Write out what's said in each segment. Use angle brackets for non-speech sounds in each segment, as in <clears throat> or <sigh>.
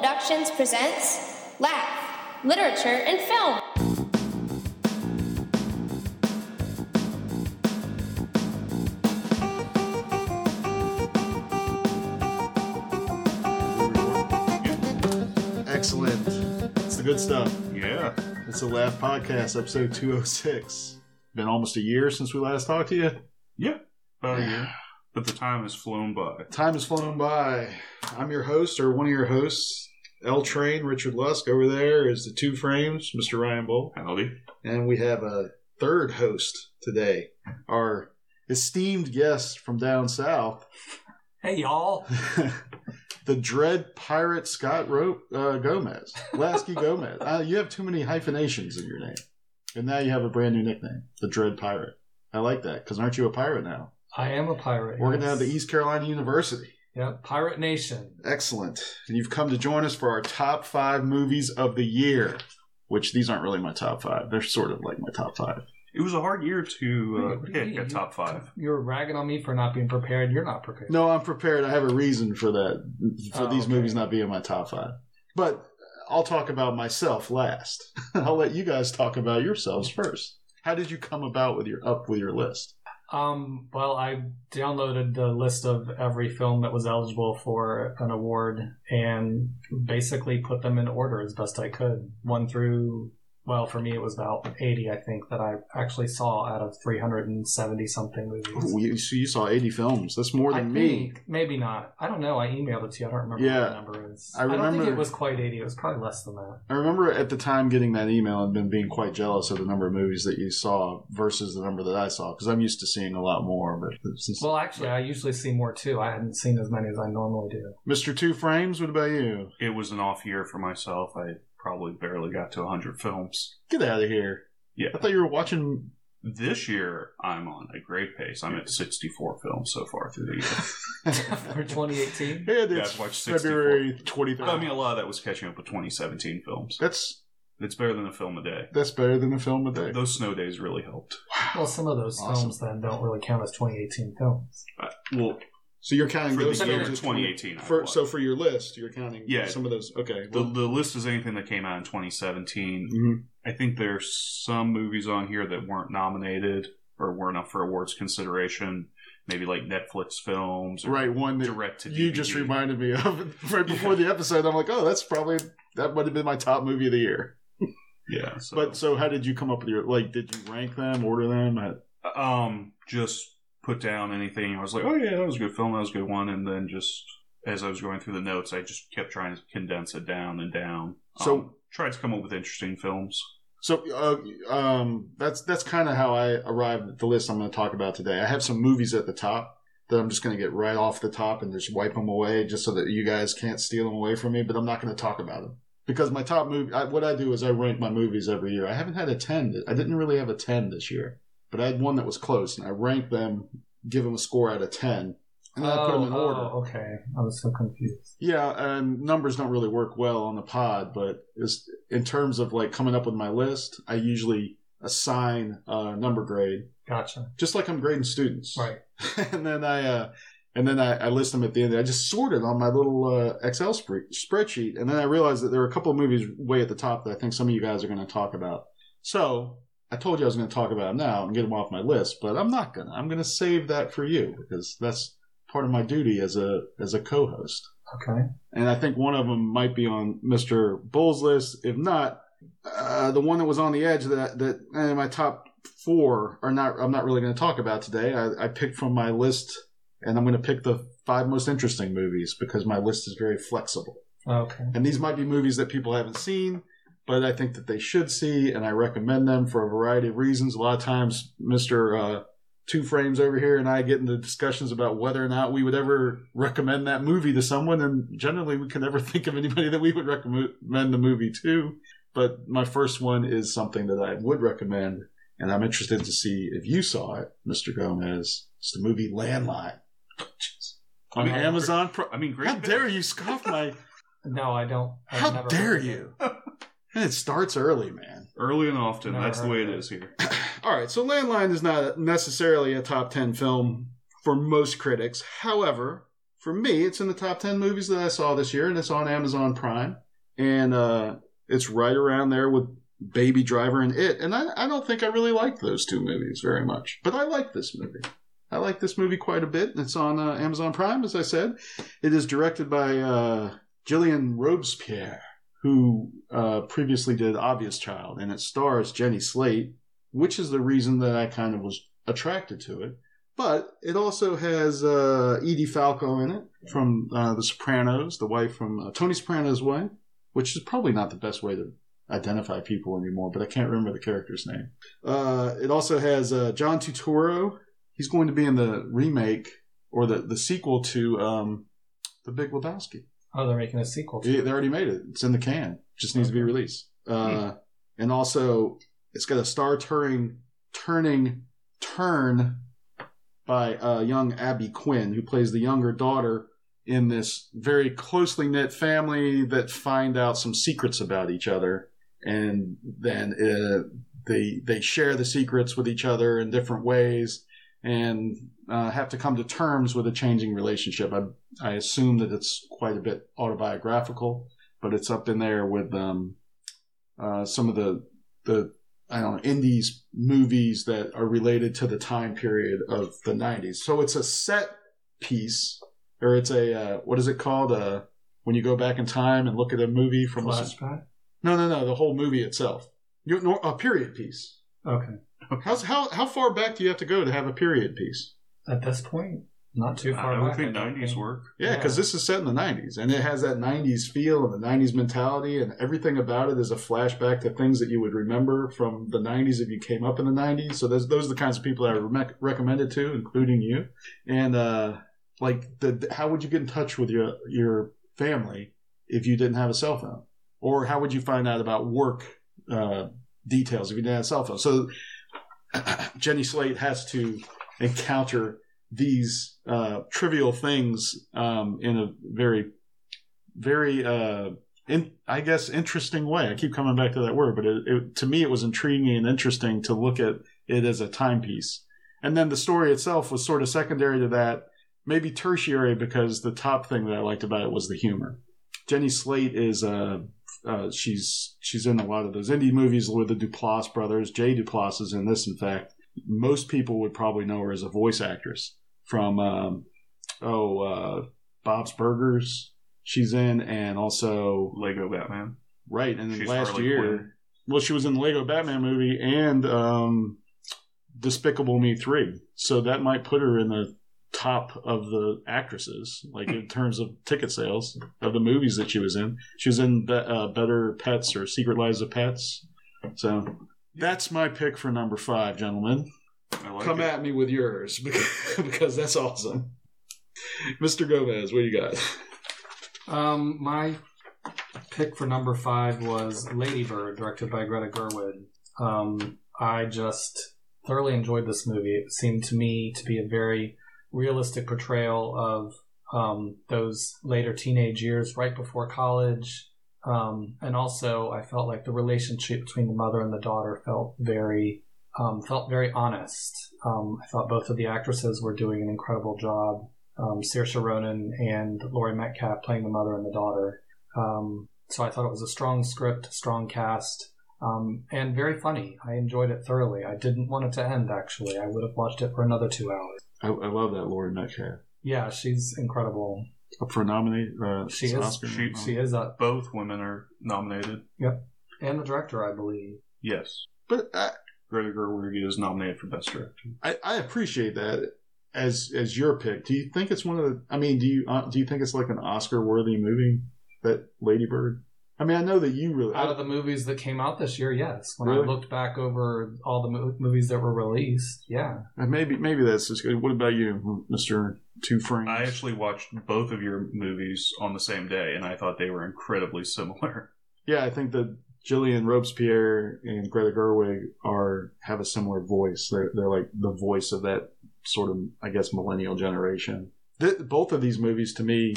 Productions presents Laugh, Literature, and Film. Excellent. It's the good stuff. Yeah. It's the Laugh Podcast, episode 206. Been almost a year since we last talked to you. Yeah. About a year. But the time has flown by. Time has flown by. I'm your host, or one of your hosts, L Train, Richard Lusk. Over there is the two frames, Mr. Ryan Bolt. Howdy. And we have a third host today, our esteemed guest from down south, Hey y'all. <laughs> the dread pirate Scott Ro- uh, Gomez. Lasky <laughs> Gomez. Uh, you have too many hyphenations in your name. And now you have a brand new nickname, the Dread Pirate. I like that, because aren't you a pirate now? I am a pirate. We're going to have the East Carolina University. Yep, Pirate Nation. Excellent. And you've come to join us for our top five movies of the year, which these aren't really my top five. They're sort of like my top five. It was a hard year to uh, What do you pick a top five. You're ragging on me for not being prepared. You're not prepared. No, I'm prepared. I have a reason for that, for Oh, these okay. movies not being my top five. But I'll talk about myself last. <laughs> I'll let you guys talk about yourselves first. How did you come about with your up with your list? Um. Well, I downloaded the list of every film that was eligible for an award and basically put them in order as best I could. One through. Well, for me, it was about 80, I think, that I actually saw out of 370 something movies. Ooh, you, so you saw 80 films. That's more I than me. think maybe not. I don't know. I emailed it to you. I don't remember Yeah. what the number is. I remember, I, don't think it was quite eighty. It was probably less than that. I remember at the time getting that email and been being quite jealous of the number of movies that you saw versus the number that I saw because I'm used to seeing a lot more. But since Well, actually, I usually see more too. I hadn't seen as many as I normally do. Mr. Two Frames, what about you? It was an off year for myself. I probably barely got to 100 films. Get out of here! Yeah. I thought you were watching. This year, I'm on a great pace. I'm at 64 films so far through the year. <laughs> For 2018, Yeah, Yeah, it's I've watched 64. February 23rd. I mean, a lot of that was catching up with 2017 films. that's It's better than a film a day. that's better than a film a day. Those snow days really helped. well, some of those Awesome. films then don't really count as 2018 films. Uh, well, So you're counting for those the year 2018. For, so for your list, you're counting Yeah. some of those. Okay. The, Well, the list is anything that came out in 2017. mhm. I think there's some movies on here that weren't nominated or weren't up for awards consideration. Maybe like Netflix films or Right, one that direct to you just reminded me of <laughs> right before the episode. I'm like, oh, that's probably that might have been my top movie of the year. <laughs> Yeah. So, But so, how did you come up with your like? Did you rank them, order them? I- um, just put down anything. I was like, oh yeah, that was a good film. That was a good one. And then just as I was going through the notes, I just kept trying to condense it down and down. So- Um, tried to come up with interesting films. So, uh, um, that's that's kind of how I arrived at the list I'm going to talk about today. I have some movies at the top that I'm just going to get right off the top and just wipe them away, just so that you guys can't steal them away from me. But I'm not going to talk about them because my top movie. I, what I do is I rank my movies every year. I haven't had a ten. I didn't really have a ten this year, but I had one that was close, and I ranked them, give them a score out of ten, and then I put them in Oh, order. oh, okay, I was so confused. Yeah, and numbers don't really work well on the pod, but is in terms of like coming up with my list, I usually assign a number grade, Gotcha. just like I'm grading students. Right. <laughs> and then I, uh, and then I, I list them at the end. I just sorted on my little uh, Excel spread spreadsheet, and then I realized that there were a couple of movies way at the top that I think some of you guys are going to talk about. So I told you I was going to talk about them now and get them off my list, but I'm not gonna. I'm going to save that for you because that's part of my duty as a as a co-host Okay. and I think one of them might be on Mr. Bull's list. If not, uh, the one that was on the edge that that my top four are not. I'm not really going to talk about today. I, I picked from my list, and I'm going to pick the five most interesting movies because my list is very flexible. Okay. And these might be movies that people haven't seen, but I think that they should see, and I recommend them for a variety of reasons. A lot of times, Mister uh, Two Frames over here and I get into discussions about whether or not we would ever recommend that movie to someone, and generally we can never <laughs> think of anybody that we would recommend the movie to. But my first one is something that I would recommend, and I'm interested to see if you saw it, Mister Gomez. It's the movie Landline <laughs> I on mean, Amazon. Pro- I mean, great. How dare you scoff my? <laughs> No, I don't. I've How dare you? It. And it starts early, man. Early and often. Never that's the way it it. is here. <clears throat> All right, so Landline is not necessarily a top 10 film for most critics. However, for for me, it's in the top 10 movies that I saw this year, and it's on Amazon Prime. And uh, it's right around there with Baby Driver and It. And I, I don't think I really like those two movies very much, but I like this movie. I like this movie quite a bit. It's on uh, Amazon Prime, as I said. It is directed by uh, Gillian Robespierre, who uh, previously did Obvious Child, and it stars Jenny Slate, which is the reason that I kind of was attracted to it. But it also has uh, Edie Falco in it from uh, The Sopranos, the wife from uh, Tony Soprano's wife, which is probably not the best way to identify people anymore, but I can't remember the character's name. Uh, it also has uh, John Turturro. He's going to be in the remake or the, the sequel to um, The Big Lebowski. Oh, they're making a sequel. To They they already made it. It's in the can. Just needs to be released. Uh, And also, it's got a star turning turning turn by uh, young Abby Quinn, who plays the younger daughter in this very closely knit family that find out some secrets about each other, and then uh, they they share the secrets with each other in different ways, and uh, have to come to terms with a changing relationship. I, I assume that it's quite a bit autobiographical, but it's up in there with um, uh, some of the the I don't know indies movies that are related to the time period of the '90s. So it's a set piece, or it's a uh, what is it called? Uh, when you go back in time and look at a movie from a, flashback. no, no, no, the whole movie itself. You, a period piece. Okay. How's, how how far back do you have to go to have a period piece? At this point, not too far I would back. think I don't 90s think. work. Yeah, because this is set in the '90s, and it has that '90s feel and the '90s mentality, and everything about it is a flashback to things that you would remember from the '90s if you came up in the '90s. So those those are the kinds of people I would recommend it to, including you. And uh, like, the how would you get in touch with your your family if you didn't have a cell phone, or how would you find out about work uh, details if you didn't have a cell phone? So <coughs> Jenny Slate has to encounter these uh, trivial things um, in a very, very, uh, in, I guess, interesting way. I keep coming back to that word, but it, it, to me, it was intriguing and interesting to look at it as a timepiece. And then the story itself was sort of secondary to that, maybe tertiary, because the top thing that I liked about it was the humor. Jenny Slate is uh, uh, she's she's in a lot of those indie movies with the Duplass brothers. Jay Duplass is in this, in fact. Most people would probably know her as a voice actress from um, oh uh, Bob's Burgers. She's in, and also Lego Batman. right, and then She's last Harley year, Quinn. well, she was in the Lego Batman movie and um, Despicable Me three, so that might put her in the top of the actresses, like in <laughs> terms of ticket sales of the movies that she was in. She was in Be- uh, Better Pets or Secret Lives of Pets. So that's my pick for number five, gentlemen. I like Come it. at me with yours <laughs> because, because that's awesome. Mr. Gomez, what do you got? Um, my pick for number five was Lady Bird, directed by Greta Gerwig. Um, I just thoroughly enjoyed this movie. It seemed to me to be a very realistic portrayal of um, those later teenage years, right before college. Um, and also, I felt like the relationship between the mother and the daughter felt very um, felt very honest. Um, I thought both of the actresses were doing an incredible job um, Saoirse Ronan and Laurie Metcalf playing the mother and the daughter. Um, so I thought it was a strong script, strong cast, um, and very funny. I enjoyed it thoroughly. I didn't want it to end, actually. I would have watched it for another two hours. I, I love that Laurie Metcalf. Yeah, she's incredible. Up for a nominate? Uh, She is. Oscar She- nom- She is a, Both women are nominated. Yep. And the director, I believe. Yes. But I, Greta Gerwig is nominated for Best Director. I, I appreciate that as as your pick. Do you think it's one of the? I mean, do you uh, do you think it's like an Oscar worthy movie? That Lady Bird. I mean, I know that you really. Out of the movies that came out this year, yes. When Really? I looked back over all the mo- movies that were released, yeah. Uh, maybe maybe that's just good. What about you, Mister Two Frames? I actually watched both of your movies on the same day, and I thought they were incredibly <laughs> similar. yeah, I think that Gillian Robespierre and Greta Gerwig are have a similar voice. They're they're like the voice of that sort of I guess millennial generation. Th- both of these movies to me,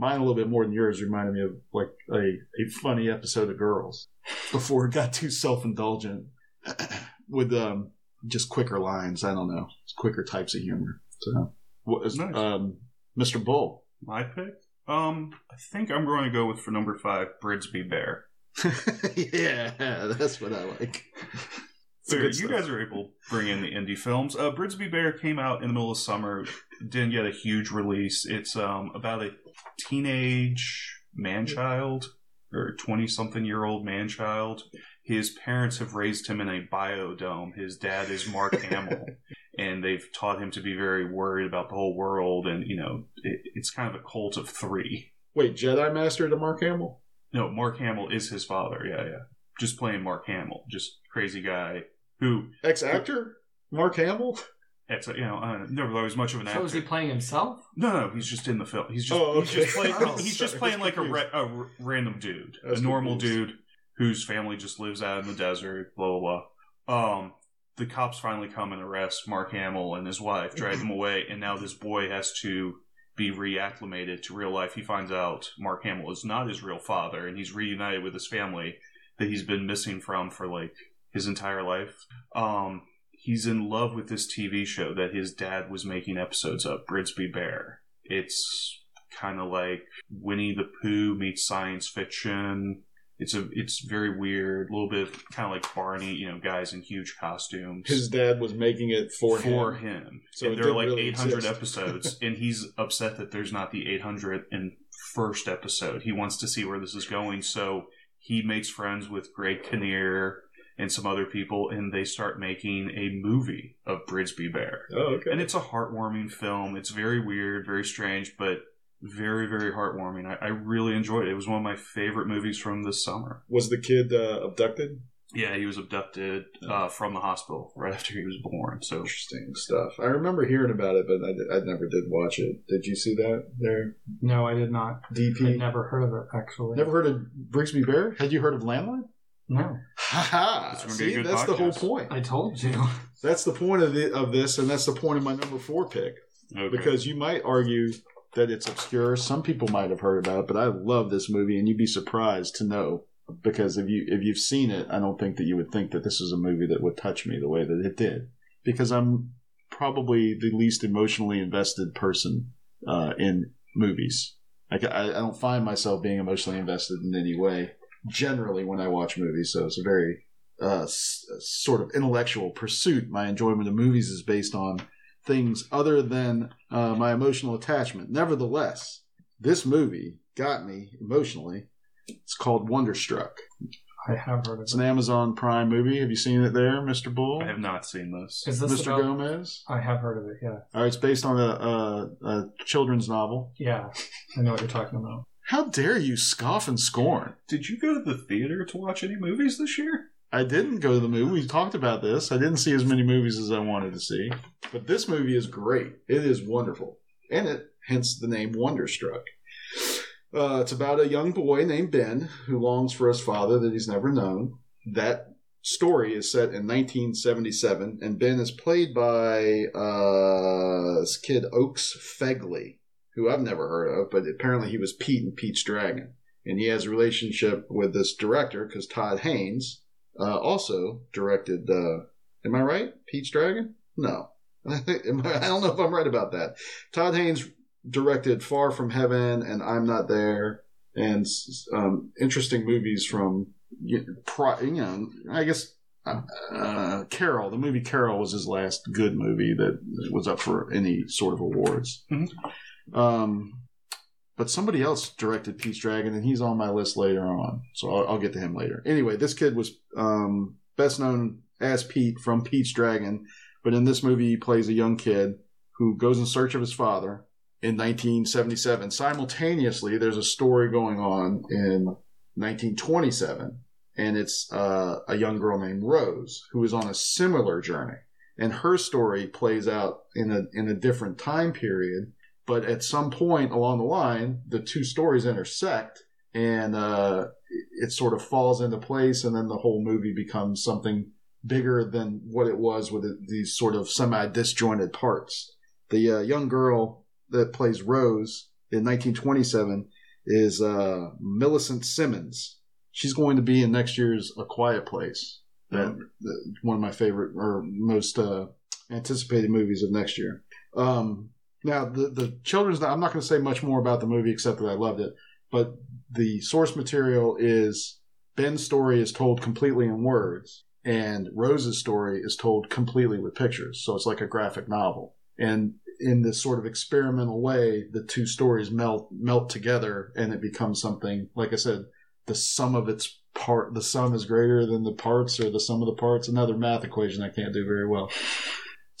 mine a little bit more than yours, reminded me of like a a funny episode of Girls before it got too self indulgent <clears throat> with um just quicker lines. I don't know, quicker types of humor. So, what is Nice. um, Mr. Bull? My pick? Um, I think I'm going to go with for number five, Brigsby Bear. <laughs> yeah, that's what I like. Good you stuff. guys are able to bring in the indie films. Uh, Brigsby Bear came out in the middle of summer, didn't get a huge release. It's um, about a teenage man child or 20 something year old man child. His parents have raised him in a biodome. His dad is Mark <laughs> Hamill, and they've taught him to be very worried about the whole world. And, you know, it, it's kind of a cult of three. Wait, Jedi Master to Mark Hamill? No, Mark Hamill is his father. Yeah, yeah. Just playing Mark Hamill. Just crazy guy who Ex actor? Mark Hamill? It's you know uh, never thought he was much of an So actor. is he playing himself? no, no, he's just in the film. He's just Oh, he's just playing. <laughs> Oh, he's just sorry. playing like a, Confused. ra- a r- random dude, I was a normal confused. dude whose family just lives out in the desert. Blah blah blah. Um, the cops finally come and arrest Mark Hamill and his wife, drag them away, and now this boy has to be reacclimated to real life. He finds out Mark Hamill is not his real father, and he's reunited with his family that he's been missing from for like his entire life. Um, he's in love with this TV show that his dad was making episodes of, Brigsby Bear. It's kind of like Winnie the Pooh meets science fiction. It's a it's very weird, a little bit kind of like Barney, you know, guys in huge costumes His dad was making it for, for him. him. So there are like really 800 exist. episodes, <laughs> and he's upset that there's not the 801st episode. He wants to see where this is going, so he makes friends with Greg Kinnear and some other people, and they start making a movie of Brigsby Bear. Oh, okay. And it's a heartwarming film. It's very weird, very strange, but very, very heartwarming. I, I really enjoyed it. It was one of my favorite movies from this summer. was the kid uh, abducted? Yeah, he was abducted uh, from the hospital right after he was born. So Interesting stuff. I remember hearing about it, but I, did- I never did watch it. Did you see that there, No, I did not. DP? I'd never heard of it actually. Never heard of Brigsby Bear? Had you heard of Landline? No, Ha ha! It's gonna be a See, good that's the whole point. I told you. <laughs> That's the point of the, of this, and that's the point of my number four pick. okay. Because you might argue that it's obscure. Some people might have heard about it, but I love this movie, and you'd be surprised to know because if you if you've seen it, I don't think that you would think that this is a movie that would touch me the way that it did. Because I'm probably the least emotionally invested person uh, in movies. Like I, I don't find myself being emotionally invested in any way generally when I watch movies. So it's a very uh, s- sort of intellectual pursuit. My enjoyment of movies is based on things other than uh, my emotional attachment. Nevertheless, this movie got me emotionally. It's called Wonderstruck. I have heard of It's it. an Amazon Prime movie. Have you seen it there, Mr. Bull? I have not seen this. Is this Mr. about? Gomez? I have heard of it. Yeah, All right, it's based on a, a, a children's novel. yeah. I know what you're talking about. How dare you scoff and scorn? Did you go to the theater to watch any movies this year? I didn't go to the movie. We talked about this. I didn't see as many movies as I wanted to see. But this movie is great. It is wonderful. And it, hence the name Wonderstruck. Uh, it's about a young boy named Ben who longs for his father that he's never known. That story is set in 1977, and Ben is played by uh, this kid Oaks Fegley, who I've never heard of, but apparently he was Pete in Pete's Dragon. And he has a relationship with this director because Todd Haynes uh, also directed. Uh, am I right? Pete's Dragon? No, <laughs> I I, don't know if I'm right about that. Todd Haynes directed Far from Heaven and I'm Not There, and um, interesting movies from you know. I guess uh, uh, Carol, the movie Carol, was his last good movie that was up for any sort of awards. Mhm. Um, but somebody else directed Pete's Dragon, and he's on my list later on, so I'll, I'll get to him later. Anyway, this kid was um, best known as Pete from Pete's Dragon, but in this movie, he plays a young kid who goes in search of his father in 1977. Simultaneously, there's a story going on in 1927, and it's uh, a young girl named Rose who is on a similar journey, and her story plays out in a in a different time period. But at some point along the line, the two stories intersect, and uh, it sort of falls into place, and then the whole movie becomes something bigger than what it was with these sort of semi disjointed parts. The uh, young girl that plays Rose in 1927 is uh, Millicent Simmonds. She's going to be in next year's A Quiet Place. That, that- one of my favorite or most uh, anticipated movies of next year. Um, Now, the the children's. I'm not going to say much more about the movie except that I loved it. But the source material is Ben's story is told completely in words, and Rose's story is told completely with pictures. So it's like a graphic novel. And in this sort of experimental way, the two stories melt melt together, and it becomes something. Like I said, the sum of its part, the sum is greater than the parts, or the sum of the parts. Another math equation I can't do very well.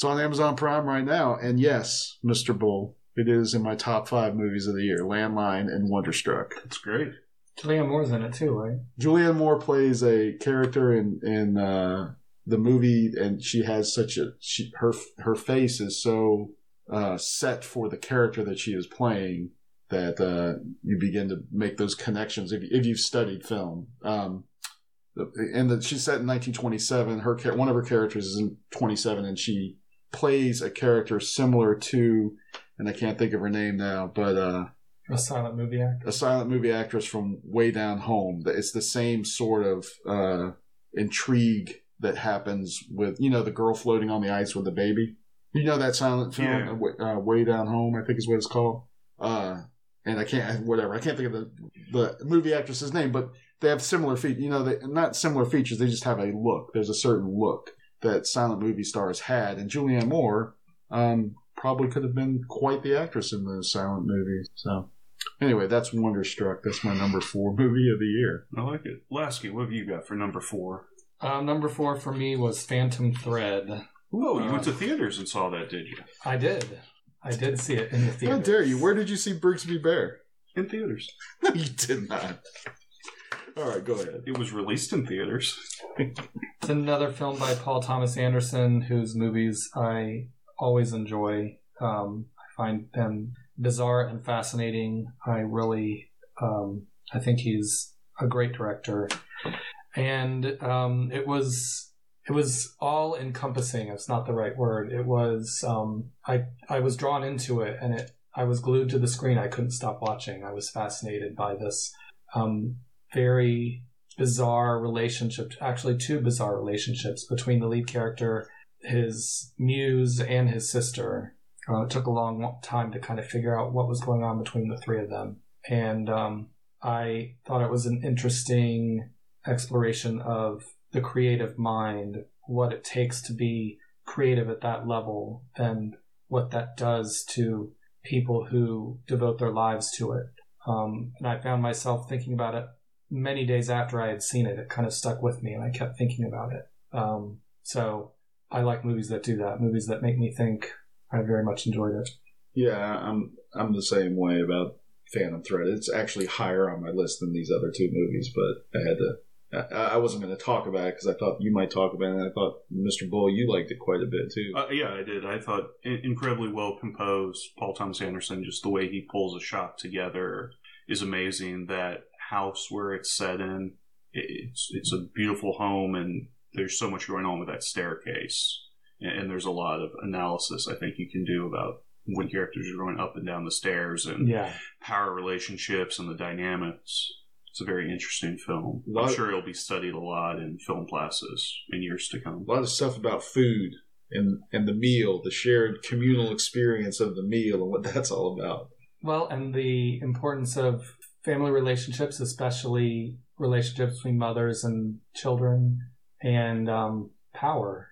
It's on Amazon Prime right now, and yes, Mr. Bull, it is in my top five movies of the year: Landline and Wonderstruck. It's great. Julianne Moore's in it too, right? Julianne Moore plays a character in in uh, the movie, and she has such a she, her her face is so uh, set for the character that she is playing that uh, you begin to make those connections if, if you've studied film. Um, and that she's set in 1927. Her one of her characters is in 27, and she plays a character similar to, and I can't think of her name now, but uh, A silent movie actor. a silent movie actress from way down home. It's the same sort of uh, intrigue that happens with you know the girl floating on the ice with the baby. You know that silent film, Yeah. uh, Way- uh, way down home. I think is what it's called. Uh, and I can't whatever. I can't think of the the movie actress's name, but they have similar features. You know, they, not similar features. They just have a look. There's a certain look that silent movie stars had, and Julianne Moore um, probably could have been quite the actress in those silent movies. So. Anyway, that's Wonderstruck. That's my number four <laughs> movie of the year. I like it. Lasky, what have you got for number four? Um, number four for me was Phantom Thread. Oh, you Uh, went to theaters and saw that, did you? I did. I did see it in the theater. How dare you? Where did you see Brigsby Bear? In theaters. No, <laughs> you did not. All right, go ahead. It was released in theaters. It's another film by Paul Thomas Anderson, whose movies I always enjoy. Um, I find them bizarre and fascinating. I really, um, I think he's a great director, and um, it was it was all encompassing. It's not the right word. It was um, I I was drawn into it, and it I was glued to the screen. I couldn't stop watching. I was fascinated by this um, very bizarre relationship actually two bizarre relationships between the lead character his muse and his sister. Uh, it took a long time to kind of figure out what was going on between the three of them. And um, i thought it was an interesting exploration of the creative mind what it takes to be creative at that level and what that does to people who devote their lives to it. Um, and i found myself thinking about it many days after I had seen it, it kind of stuck with me and I kept thinking about it. Um, so I like movies that do that, movies that make me think. I very much enjoyed it. Yeah, I'm I'm the same way about Phantom Thread. It's actually higher on my list than these other two movies, but I had to. I, I wasn't going to talk about it because I thought you might talk about it, and I thought Mr. Bull, you liked it quite a bit too. Uh, yeah, I did. I thought incredibly well composed. Paul Thomas Anderson, just the way he pulls a shot together is amazing. That house where it's set in, it's it's a beautiful home, and there's so much going on with that staircase, and, and there's a lot of analysis I think you can do about when characters are going up and down the stairs and Yeah. power relationships and the dynamics. It's a very interesting film. I'm sure it'll be studied a lot in film classes in years to come. a lot of stuff about food and and the meal, the shared communal experience of the meal, and what <laughs> that's all about. Well, and the importance of family relationships, especially relationships between mothers and children, and um, power,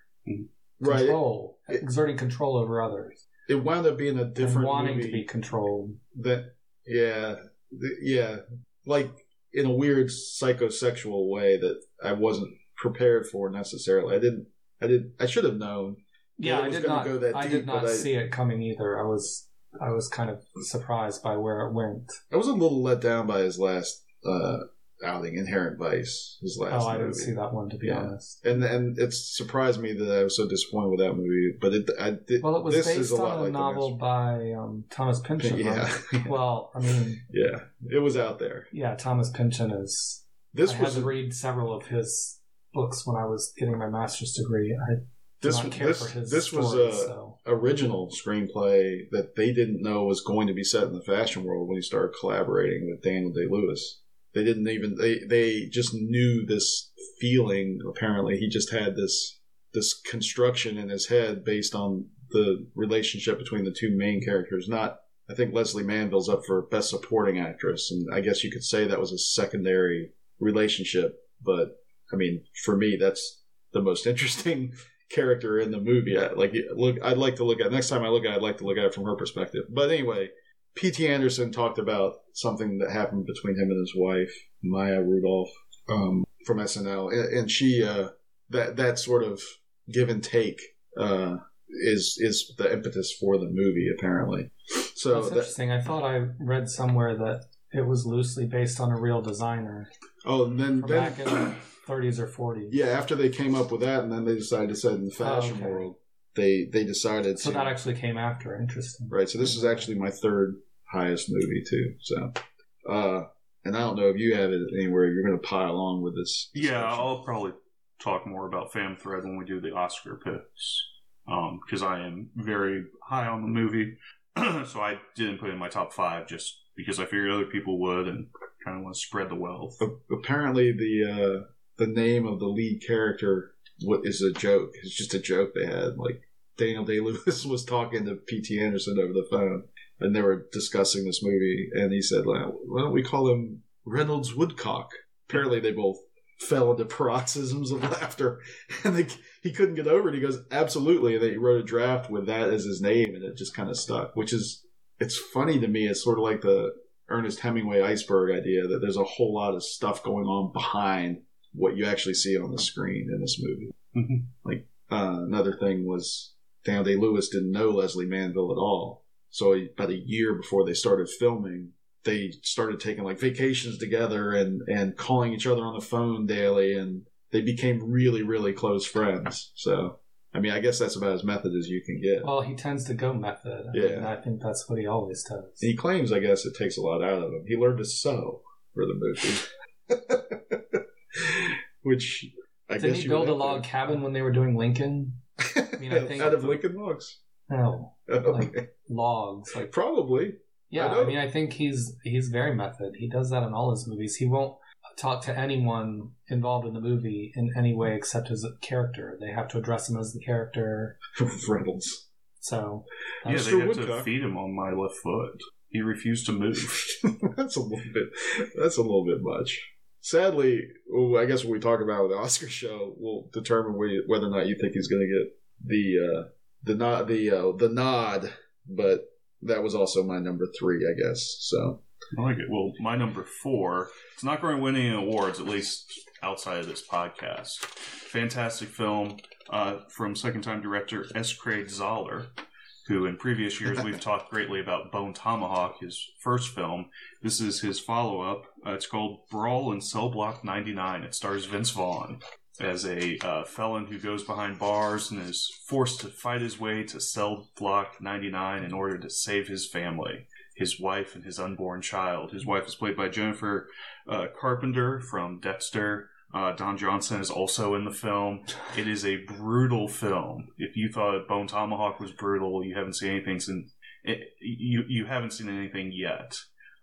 Right. control, It- exerting control over others, It wound up being a and different wanting movie to be controlled. that yeah th- yeah like in a weird psychosexual way that I wasn't prepared for necessarily. I didn't. I did. I should have known. Yeah, I was did gonna not. go that I did not I- see it coming either. I was, I was kind of surprised by where it went. I was a little let down by his last uh, outing, Inherent Vice. His last Oh, I movie. didn't see that one to be Yeah. honest. and and it surprised me that I was so disappointed with that movie. But it, I did. Well, it was this based a on a like novel by um, Thomas Pynchon. <laughs> Yeah, right? <laughs> Well, I mean, yeah, it was out there. yeah, Thomas Pynchon is. This I was had to read several of his books when I was getting my master's degree. I this not was care this, this was a so. original screenplay that they didn't know was going to be set in the fashion world when he started collaborating with Daniel Day Lewis. They didn't even they they just knew this feeling. Apparently, he just had this this construction in his head based on the relationship between the two main characters. Not, I think Lesley Manville's up for best supporting actress, and I guess you could say that was a secondary relationship. But I mean, for me, that's the most interesting character in the movie. I, like, look, I'd like to look at next time I look at, it, I'd like to look at it from her perspective. But anyway, P.T. Anderson talked about something that happened between him and his wife, Maya Rudolph, um, from SNL, and, and she uh, that that sort of give and take uh, is is the impetus for the movie apparently. So That's that, interesting. I thought I read somewhere that it was loosely based on a real designer oh, then, then back in 30s or 40s. yeah, after they came up with that, and then they decided to set it in the fashion Oh, okay. world. They they decided So to that actually came after. Interesting. right. So this is actually my third highest movie too. So, uh, and I don't know if you have it anywhere. You're going to pile on with this. Yeah. I'll probably talk more about Fam Thread when we do the Oscar picks. Because I am very high on the movie. <clears throat> so I didn't put it in my top five just because I figured other people would and kind of want to spread the wealth. Apparently the uh, the name of the lead character what is a joke. It's just a joke they had. Like Daniel Day Lewis <laughs> was talking to P.T. Anderson over the phone, and they were discussing this movie, and he said, "Well, "Why don't we call him Reynolds Woodcock?" Apparently, they both fell into paroxysms of <laughs> laughter, and they, he couldn't get over it. He goes, "Absolutely," and then he wrote a draft with that as his name, and it just kind of stuck. Which is, it's funny to me. It's sort of like the Ernest Hemingway iceberg idea that there's a whole lot of stuff going on behind what you actually see on the screen in this movie. Mhm. Uh, another thing was Daniel Day Lewis didn't know Lesley Manville at all. So about a year before they started filming, they started taking like vacations together and, and calling each other on the phone daily, and they became really, really close friends. So, I mean, I guess that's about as method as you can get. Well, he tends to go method. I Yeah. mean, I think that's what he always does. He claims, I guess, it takes a lot out of him. He learned to sew for the movie, <laughs> which I Didn't guess he you build a have log cabin when they were doing Lincoln? to. mean, I <laughs> think- out of Lincoln logs. No, <laughs> Okay. logs. Like Probably. Yeah, I. I, mean, I think he's he's very method. He does that in all his movies. He won't talk to anyone involved in the movie in any way except his character. They have to address him as the character. <laughs> Reynolds. So Yeah, Mr. they had to feed him on my left foot. He refused to move. that's a little bit. That's a little bit much. Sadly, I guess what we talk about with the Oscar show, we'll determine whether or not you think he's going to get the uh, the nod, the uh, the nod. But that was also my number three, I guess. So I like it. Well, my number four, it's not going to win any awards, at least outside of this podcast. Fantastic film uh, from second time director S. Craig Zahler, who in previous years <laughs> we've talked greatly about Bone Tomahawk, his first film. This is his follow up. Uh, it's called Brawl in Cell Block 99. It stars Vince Vaughn as a uh, felon who goes behind bars and is forced to fight his way to Cell Block 99 in order to save his family his wife and his unborn child. His wife is played by Jennifer uh, Carpenter from Dexter. Uh, Don Johnson is also in the film. It is a brutal film. If you thought Bone Tomahawk was brutal, you haven't seen anything since it, you you haven't seen anything yet.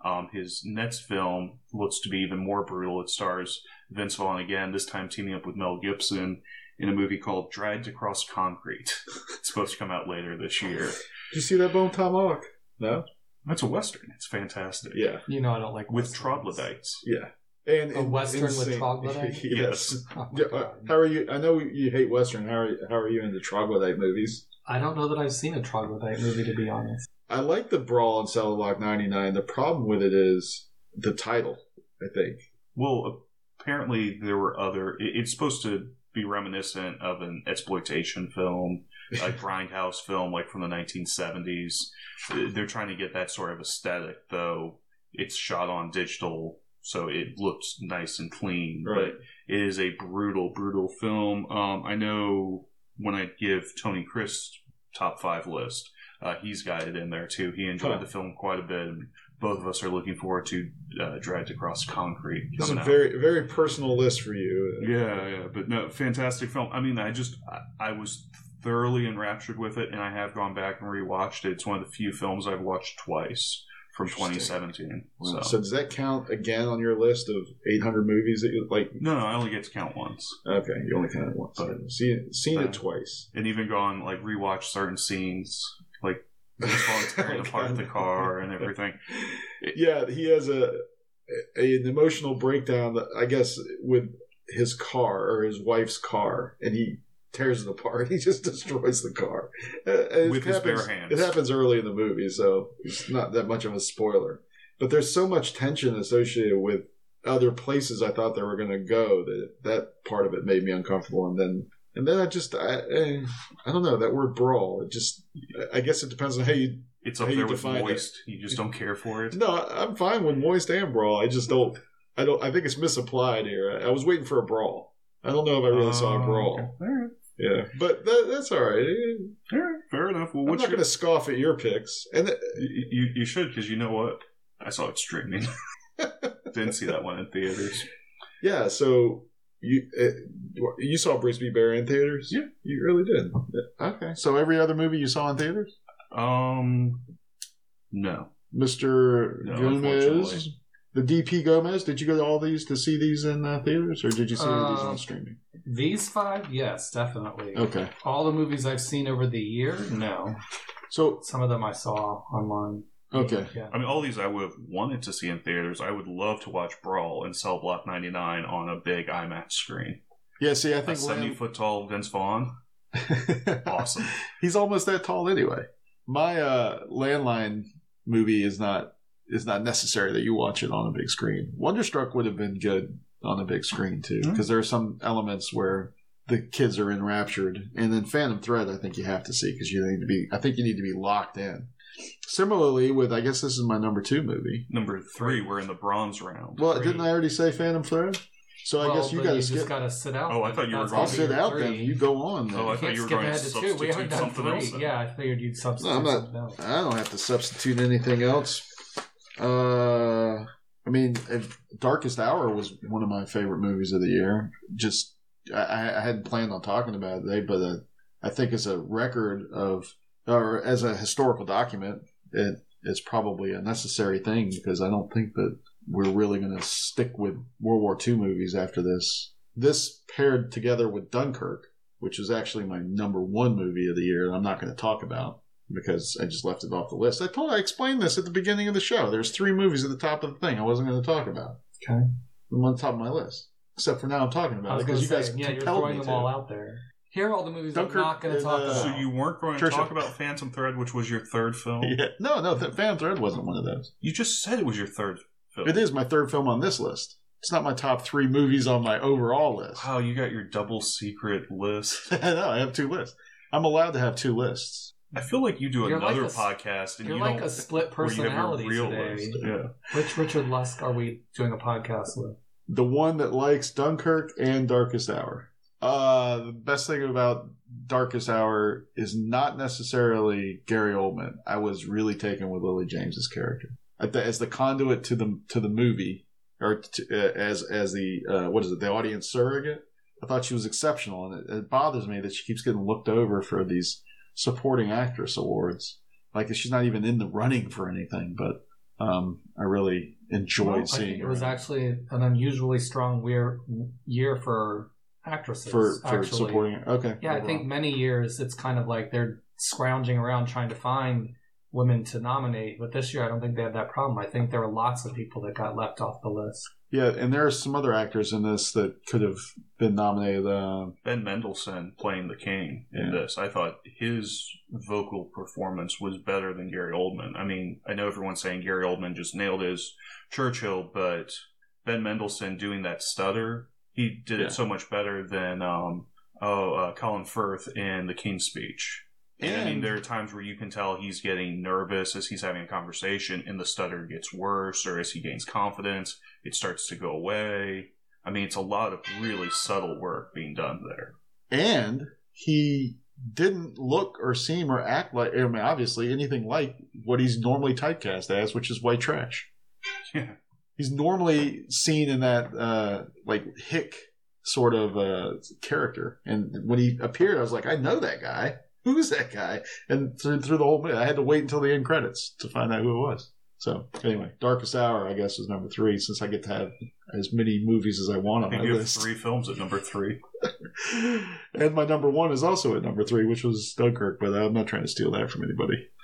Um, his next film looks to be even more brutal. It stars Vince Vaughn again, this time teaming up with Mel Gibson in a movie called Dragged Across Concrete. <laughs> it's supposed to come out later this year. did you see that Bone Tomahawk? No. That's a western. It's fantastic. Yeah. you know I don't like with westerns. troglodytes. Yeah. And A Western with troglodyte? <laughs> yes. <laughs> Oh Yeah, uh, how are you? I know you hate Western. How are how are you into troglodyte movies? I don't know that I've seen a troglodyte movie to be honest. I like the Brawl in Cell Block 99. The problem with it is the title, I think. Well, apparently there were other. it- It's supposed to be reminiscent of an exploitation film, <laughs> a grindhouse film, like from the 1970s. They're trying to get that sort of aesthetic, though. It's shot on digital, so it looks nice and clean. Right. But it is a brutal, brutal film. Um, I know when I give Tony Chris top five list, uh, he's got it in there too. He enjoyed the film quite a bit. And both of us are looking forward to uh, Dragged Across Concrete. A out. very very personal list for you. Yeah, yeah, but no, fantastic film. I mean, I just I, I was thoroughly enraptured with it, and I have gone back and rewatched it. It's one of the few films I've watched twice from 2017. Wow. So. So does that count again on your list of 800 movies that you like? no, no, I only get to count once, Okay, you only counted once. But- seen seen Uh, it twice. and even gone like rewatch certain scenes, like <laughs> tearing apart the car and everything. <laughs> Yeah, he has a, a an emotional breakdown. That I guess with his car or his wife's car, and he tears it apart. <laughs> He just destroys the car Uh, it With his happens- bare hands. It happens early in the movie, so it's not that much of a spoiler. But there's so much tension associated with other places I thought they were going to go that that part of it made me uncomfortable, and then. And then I just, I, eh, I don't know that word brawl. It just, I guess it depends on how you It's up How you there with define it. moist. You just don't care for it. no, I'm fine with moist and brawl. I just don't. I don't. I think it's misapplied here. I, I was waiting for a brawl. I don't know if I really saw a Oh, brawl. okay. Yeah, but that, that's all right. All right. Fair enough. Well, I'm not your going to scoff at your picks. And uh, You, you, should, because you know what? I saw it streaming. <laughs> Didn't see that one in theaters. yeah, so you uh, you saw Brigsby Bear in theaters? Yeah. you really did. Okay, so every other movie you saw in theaters, Um, no. Mister No, Gomez. The DP Gomez. Did you go to all these to see these in uh, theaters, or did you see these Uh, on streaming? These five, yes, definitely. Okay, All the movies I've seen over the year, no. so Some of them I saw online. okay. Yeah. I mean, all these I would have wanted to see in theaters. I would love to watch Brawl and Cell Block 99 on a big IMAX screen. Yeah, see, I think 70 foot tall Vince Vaughn. <laughs> Awesome. He's almost that tall anyway. My uh, landline movie is not is not necessary that you watch it on a big screen. Wonderstruck would have been good on a big screen too, mm-hmm. because there are some elements where the kids are enraptured, and then Phantom Thread, I think you have to see because you need to be. I think you need to be locked in. Similarly, with I guess this is my number two movie. Number three, we're in the bronze round. Well, Three. didn't I already say Phantom Thread? So I Well, guess you but got to just skip. got to sit out. Oh, I thought you were That's going gonna sit out three. then. You go on. Then. Oh, I You thought you were going to to two. We substitute haven't done something three. else. then. Yeah, I figured you'd substitute No, I'm not- something else. I don't have to substitute anything else. Uh, I mean, Darkest Hour was one of my favorite movies of the year. Just I, I hadn't planned on talking about it today, but uh, I think as a record of or as a historical document, it it's probably a necessary thing because I don't think that we're really going to stick with World War II movies after this. This paired together with Dunkirk, which was actually my number one movie of the year, and I'm not going to talk about because I just left it off the list. I told I explained this at the beginning of the show. There's three movies at the top of the thing I wasn't going to talk about. Okay. I'm on the top of my list. Except for now, I'm talking about it because to you say, guys yeah, you're throwing me them to. all out there. Here are all the movies Dunkirk I'm not going to talk uh, about. So you weren't going to Trisha. talk about Phantom Thread, which was your third film? <laughs> Yeah. No, no, Th- Phantom Thread wasn't one of those. You just said it was your third film. It is my third film on this list. It's not my top three movies on my overall list. Wow, you got your double secret list. <laughs> no, I have two lists. I'm allowed to have two lists. I feel like you do You're like another podcast, and You're you like don't. a split where you have your personality real today. list. Yeah. Which Richard Lusk are we doing a podcast with? The one that likes Dunkirk and Darkest Hour. Uh, the best thing about Darkest Hour is not necessarily Gary Oldman. I was really taken with Lily James's character At the- as the conduit to the to the movie, or to, uh, as as the uh, what is it, the audience surrogate. I thought she was exceptional, and it, it bothers me that she keeps getting looked over for these supporting actress awards. Like she's not even in the running for anything, but um, I really enjoyed Well, seeing it was actually an unusually strong year, year for actresses. for for actually. supporting. Okay, Yeah, I think many years it's kind of like they're scrounging around trying to find women to nominate. But this year, I don't think they had that problem. I think there were lots of people that got left off the list. Yeah, and there are some other actors in this that could have been nominated. Uh, Ben Mendelsohn playing the king in Yeah. this. I thought his vocal performance was better than Gary Oldman. I mean, I know everyone's saying Gary Oldman just nailed his Churchill, but Ben Mendelsohn doing that stutter, he did Yeah. it so much better than um, oh uh, Colin Firth in the King's Speech. And, I mean, there are times where you can tell he's getting nervous as he's having a conversation, and the stutter gets worse, or as he gains confidence, it starts to go away. I mean, it's a lot of really subtle work being done there. and he didn't look or seem or act like. I mean, obviously anything like what he's normally typecast as, which is white trash. Yeah. He's normally seen in that uh, like hick sort of uh, character, and when he appeared, I was like, I know that guy. <laughs> Who's that guy? And through, through the whole movie, I had to wait until the end credits to find out who it was. So anyway, Darkest Hour, I guess, is number three since I get to have as many movies as I want I on think my you have list. three films at number three. <laughs> and my number one is also at number three, which was Dunkirk. But I'm not trying to steal that from anybody. <laughs>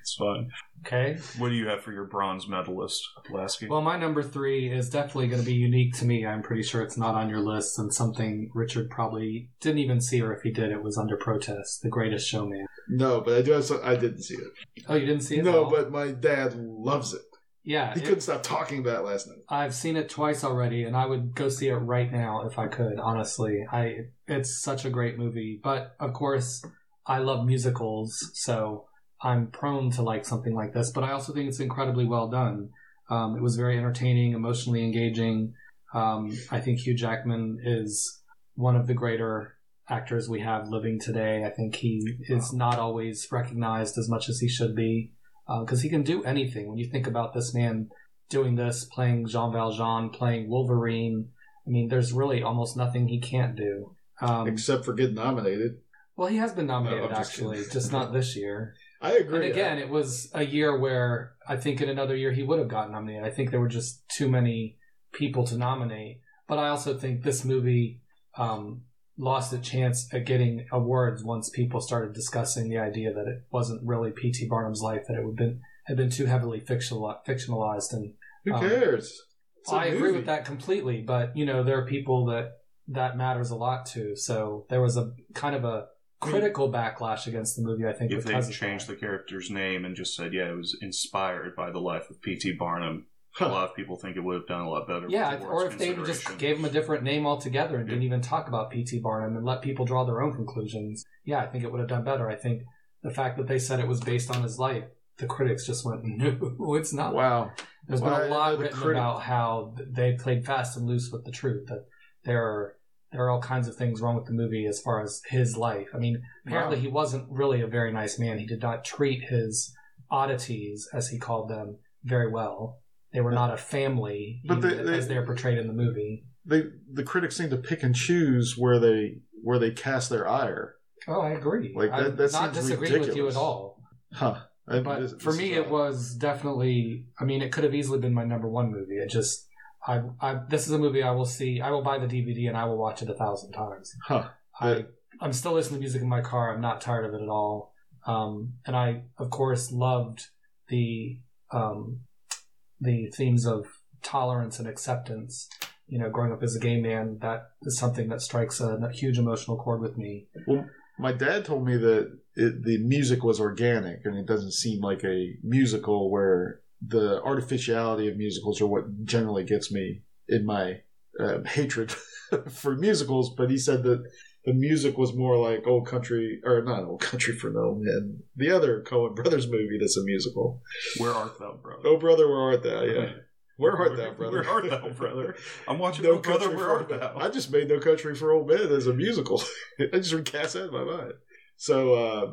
It's fine. Okay. What do you have for your bronze medalist, Lasky? Well, my number three is definitely going to be unique to me. I'm pretty sure it's not on your list and something Richard probably didn't even see, or if he did, it was under protest. The Greatest Showman. No, but I do have. Some, I didn't see it. Oh, you didn't see it? at No, all? but my dad loves it. Yeah, He it- couldn't stop talking about it last night. I've seen it twice already, and I would go see it right now if I could. Honestly, I it's such a great movie. But of course, I love musicals, so I'm prone to like something like this. But I also think it's incredibly well done. Um, it was very entertaining, emotionally engaging. Um, I think Hugh Jackman is one of the greater actors we have living today. I think he is not always recognized as much as he should be because he can do anything. When you think about this man doing this, playing Jean Valjean, playing Wolverine. I mean, there's really almost nothing he can't do. Um, Except for getting nominated. well, he has been nominated No, just actually, kidding. just not this year. <laughs> I agree. And again, it was a year where I think in another year he would have gotten nominated. I think there were just too many people to nominate. But I also think this movie um, lost a chance at getting awards once people started discussing the idea that it wasn't really P.T. Barnum's life, that it would been had been too heavily fictionalized and who um, cares? It's a I agree with that completely, but you know there are people that that matters a lot to. So there was a kind of a critical backlash against the movie. I think if they because of changed that. the character's name and just said, yeah, it was inspired by the life of P.T. Barnum, Huh. a lot of people think it would have done a lot better. yeah, with or if they just gave him a different name altogether and didn't even talk about P.T. Barnum and let people draw their own conclusions, yeah, I think it would have done better. I think the fact that they said it was based on his life, the critics just went, <laughs> no, it's not. Wow. There's Well, been a lot the written critic- about how they played fast and loose with the truth. That there are there are all kinds of things wrong with the movie as far as his life. I mean, apparently Wow. he wasn't really a very nice man. He did not treat his oddities, as he called them, very well. They were not a family, But they- they- as they're portrayed in the movie. They the critics seem to pick and choose where they where they cast their ire. Oh, I agree. Like, that- I'm that not seems disagreeing with you ridiculous. at all. Huh. I- But this- for this me, it was definitely. I mean, it could have easily been my number one movie. It just, I, I, this is a movie I will see. I will buy the DVD and I will watch it a thousand times. Huh. I, I'm still listening to music in my car. I'm not tired of it at all. Um, and I, of course, loved the, um, the themes of tolerance and acceptance. You know, growing up as a gay man, that is something that strikes a, a huge emotional chord with me. My dad told me that it, the music was organic, and it doesn't seem like a musical where the artificiality of musicals are what generally gets me in my uh, hatred <laughs> for musicals. But he said that the music was more like Old Country, or not Old Country for No Men, the other Coen Brothers movie that's a musical. Where art thou, brother? Oh, brother, where art thou? Yeah. Where art thou, <laughs> brother? Where art thou, brother? I'm watching no Oh, brother, where art thou? I just made No Country for Old Men as a musical. <laughs> I just recast that in my mind. So uh,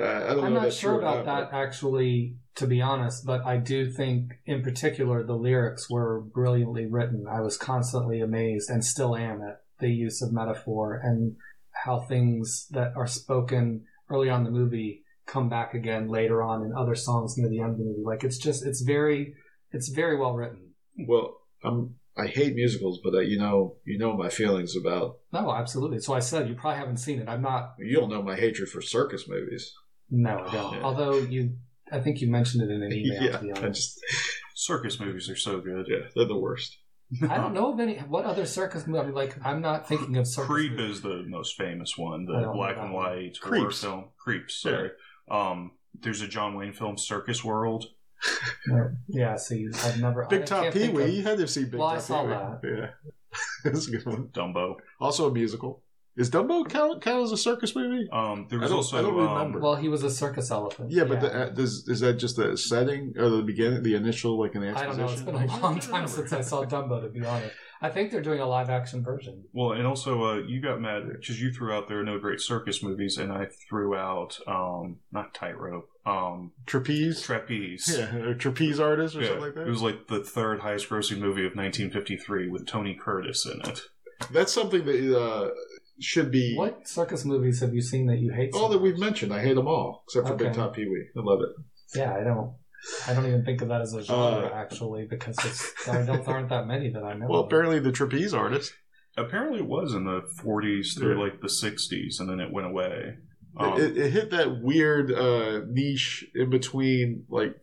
I I don't I'm know. not sure about not, that actually, to be honest, but I do think, in particular, the lyrics were brilliantly written. I was constantly amazed and still am at the use of metaphor and how things that are spoken early on in the movie come back again later on in other songs near the end of the movie. Like it's just, it's very, it's very well written. Well, I'm. I hate musicals, but uh, you know, you know my feelings about. No, absolutely. So I said you probably haven't seen it. I'm not. You don't know my hatred for circus movies. No, I don't. Yeah. Although you, I think you mentioned it in an email. <laughs> yeah, to be I just Circus movies are so good. yeah, they're the worst. I don't know of any. What other circus movie? I mean, like, I'm not thinking of circus. Creep movies. is the most famous one, the black and that one. white horror Creeps. film. Creeps, sorry. Um, there's a John Wayne film, Circus World. <laughs> No. Yeah, see, I've never. I Big Top can't Pee think Wee. of- You had to see Big Top. Well, I Top saw Pee Wee. that. Yeah, <laughs> that's a good one. Dumbo. Also a musical. Is Dumbo count, count as a circus movie? Um, there I was don't- also I don't um, remember. Well, he was a circus elephant. Yeah, but the, uh, does, is that just the setting or the beginning, the initial, like an I don't know. It's been a long time since I saw Dumbo. To be honest, I think they're doing a live action version. Well, and also uh, you got mad because you threw out there no great circus movies, and I threw out um, not tightrope, um, Trapeze. trapeze. yeah, or trapeze artist or Yeah, something like that. It was like the third highest grossing movie of 1953 with Tony Curtis in it. That's something that uh, should be What circus movies have you seen that you hate? so all that we've mentioned. I hate them all except for Big Top Pee Wee. I love it. Yeah, I don't. I don't even think of that as a genre Uh, actually because it's, there don't there aren't that many that I know. Well, of. apparently the trapeze artist. Apparently, it was in the 40s through Yeah. like the 60s, and then it went away. Um, it, it hit that weird uh, niche in between like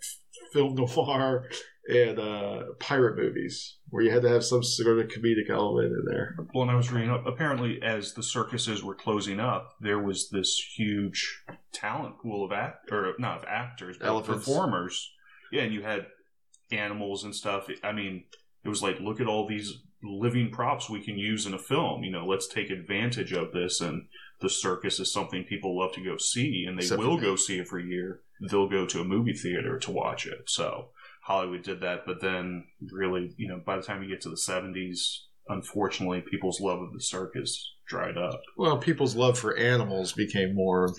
film noir and uh, pirate movies, where you had to have some sort of comedic element in there. Well, and I was reading up. Apparently, as the circuses were closing up, there was this huge talent pool of act or not of actors, but Elephants. performers. Yeah, and you had animals and stuff. I mean, it was like, look at all these living props we can use in a film. You know, let's take advantage of this. And the circus is something people love to go see, and they Except will go see it every year. They'll go to a movie theater to watch it. So Hollywood did that, but then really, you know, by the time you get to the seventies, unfortunately, people's love of the circus dried up. Well, people's love for animals became more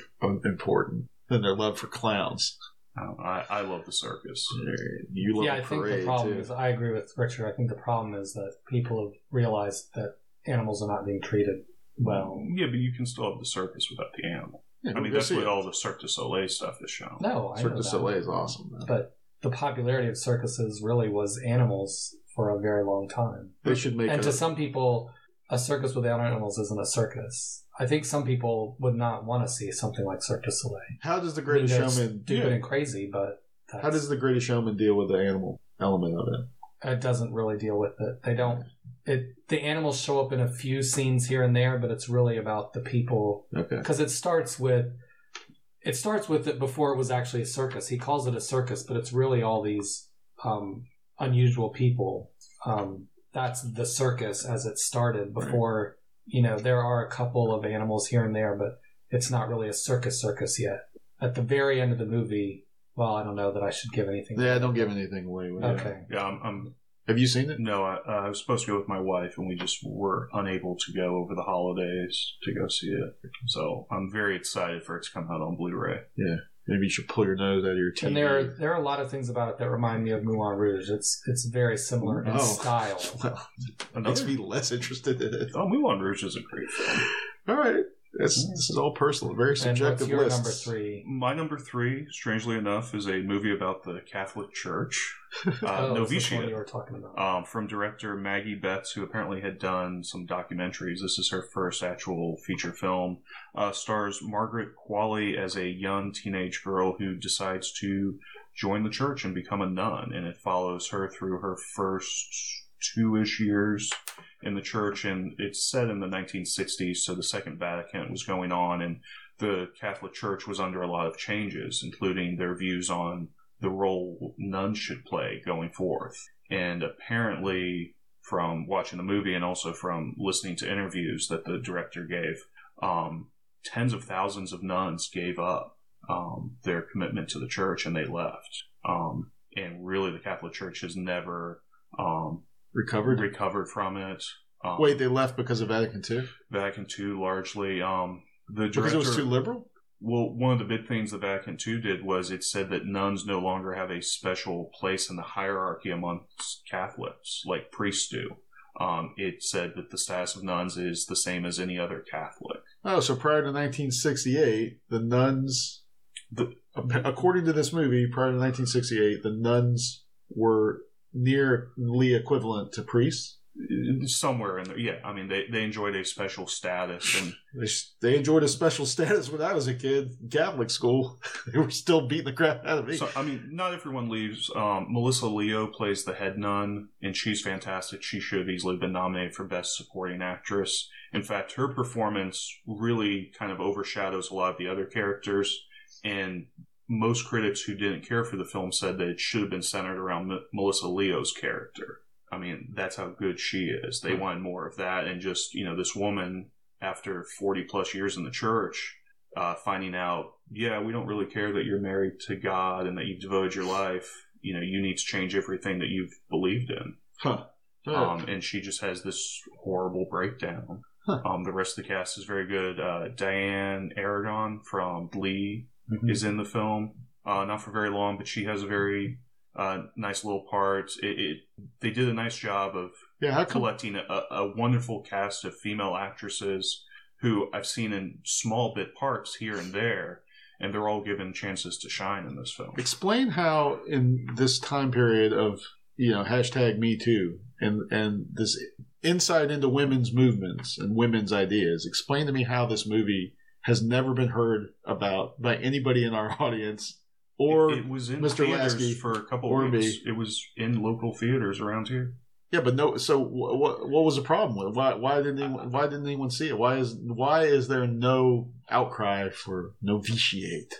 important than their love for clowns. Um, I, I love the circus. You love yeah, a I think the parade problem too. is I agree with Richard. I think the problem is that people have realized that animals are not being treated well. Yeah, but you can still have the circus without the animal. Yeah, I mean, that's what all the Cirque du Soleil stuff is shown. No, I Cirque know du. Soleil is awesome. man. But the popularity of circuses really was animals for a very long time. They should make and to some people, a circus without animals isn't a circus. I think some people would not want to see something like Cirque du Soleil. How does the I mean, Greatest Showman? stupid and crazy, but that's, How does the Greatest Showman deal with the animal element of it? it doesn't really deal with it. They don't. It the animals show up in a few scenes here and there, but it's really about the people Okay. because it starts with it starts with it before it was actually a circus. He calls it a circus, but it's really all these um, unusual people. Um, that's the circus as it started before. You know, there are a couple of animals here and there, but it's not really a circus circus yet. At the very end of the movie, well, I don't know that I should give anything. Yeah, don't give anything away. with it. Okay. Yeah, I'm, I'm Have you seen it? no, I, uh, I was supposed to go with my wife, and we just were unable to go over the holidays to go see it. So I'm very excited for it to come out on Blu-ray. Yeah, maybe you should pull your nose out of your TV. And there are there are a lot of things about it that remind me of Moulin Rouge. It's it's very similar in Oh. style. <laughs> well, Another, makes me less interested in it. oh, Moulin Rouge is a great film. All right, this this is all personal, very And what's subjective your lists. number three? My number three, strangely enough, is a movie about the Catholic Church, <laughs> uh, oh, one Novitiate. you were talking about. um, from director Maggie Betts, who apparently had done some documentaries. This is her first actual feature film. Uh, stars Margaret Qualley as a young teenage girl who decides to join the church and become a nun, and it follows her through her first two-ish years in the church. And it's set in the 1960s, so the Second Vatican was going on, and the Catholic Church was under a lot of changes, including their views on the role nuns should play going forth. And apparently, from watching the movie and also from listening to interviews that the director gave, um, tens of thousands of nuns gave up um, their commitment to the church and they left. Um, and really, the Catholic Church has never um, Recovered. recovered from it. Um, Wait, they left because of Vatican II? Vatican II largely. Um, the Because it was too liberal? well, one of the big things the Vatican II did was it said that nuns no longer have a special place in the hierarchy amongst Catholics, like priests do. Um, it said that the status of nuns is the same as any other Catholic. Oh, so prior to 1968, the nuns, The- according to this movie, prior to 1968, the nuns were nearly equivalent to priests. Somewhere in there, yeah. I mean, they, they enjoyed a special status, and <laughs> They, they enjoyed a special status when I was a kid Catholic school. <laughs> they were still beating the crap out of me. so I mean, not everyone leaves. Um, Melissa Leo plays the head nun, and she's fantastic. She should have easily been nominated for Best Supporting Actress. In fact, her performance really kind of overshadows a lot of the other characters, and most critics who didn't care for the film said that it should have been centered around M- Melissa Leo's character. I mean, that's how good she is. They wanted more of that, and just you know, this woman after forty plus years in the church, uh, finding out, yeah, we don't really care that you're married to God and that you've devoted your life. You know, you need to change everything that you've believed in. Huh. Um, and she just has this horrible breakdown. Huh. Um, the rest of the cast is very good. Uh, Dianna Agron from Glee Mhm. is in the film. Uh, not for very long, but she has a very uh, nice little part. It, it they did a nice job of yeah, how come? collecting a, a wonderful cast of female actresses who I've seen in small bit parts here and there. and they're all given chances to shine in this film. Explain how in this time period of you know hashtag Me Too and and this insight into women's movements and women's ideas. Explain to me how this movie has never been heard about by anybody in our <laughs> audience or it, it was in Mr. theaters Lasky for a couple of weeks. me. It was in local theaters around here. yeah, but no. So what what, what was the problem with it? Why why didn't anyone, why didn't anyone see it? Why is why is there no outcry for novitiate?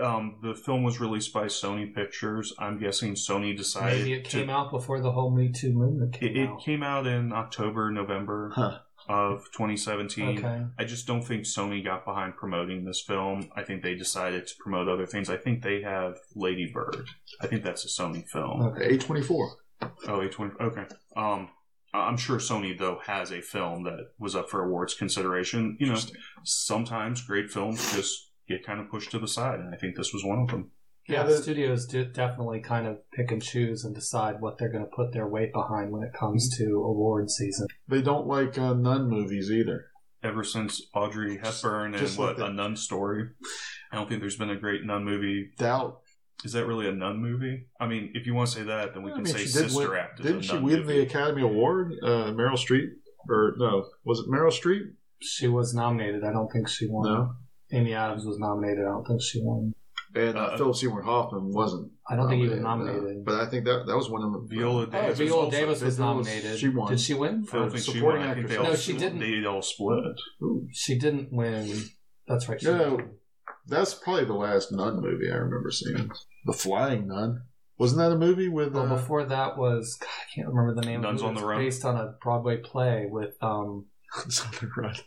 Um, the film was released by Sony Pictures. I'm guessing Sony decided Maybe it to- came out before the whole Me Too movement came It, it came out in October, November Huh. Of 2017. Okay. I just don't think Sony got behind promoting this film. I think they decided to promote other things. I think they have Lady Bird. I think that's a Sony film. Okay. A twenty four. Oh, A20. Okay. Um, I'm sure Sony though has a film that was up for awards consideration. You know, sometimes great films just get kind of pushed to the side, and I think this was one of them. Yeah, Yeah, the- studios do definitely kind of pick and choose and decide what they're going to put their weight behind when it comes to award season. They don't like uh, nun movies either. Ever since Audrey Hepburn and just what like a nun story, I don't think there's been a great nun movie. Doubt. Is that really a nun movie? I mean, if you want to say that, then we I can mean, say she did Sister win- Act is Didn't a she nun win movie. the Academy Award? Uh, Meryl Streep, or no? Was it Meryl Streep? She was nominated. I don't think she won. No. Amy Adams was nominated. I don't think she won. And uh, Uh, Philip Seymour Hoffman wasn't. I don't think he was no. nominated. But I think that that was one of the Viola Davis. was Viola also- Davis was was- nominated. she won. Did she win? I don't think she supporting won. I think they actress. all, No, she didn't. They all split. Ooh. She didn't win. That's right. She No, didn't. That's probably the last nun movie I remember seeing. The Flying Nun. Wasn't that a movie with? Well, Uh, before that was God, I can't remember the name. Nuns of it. on the Run? based on a Broadway play with um. <laughs> Something right.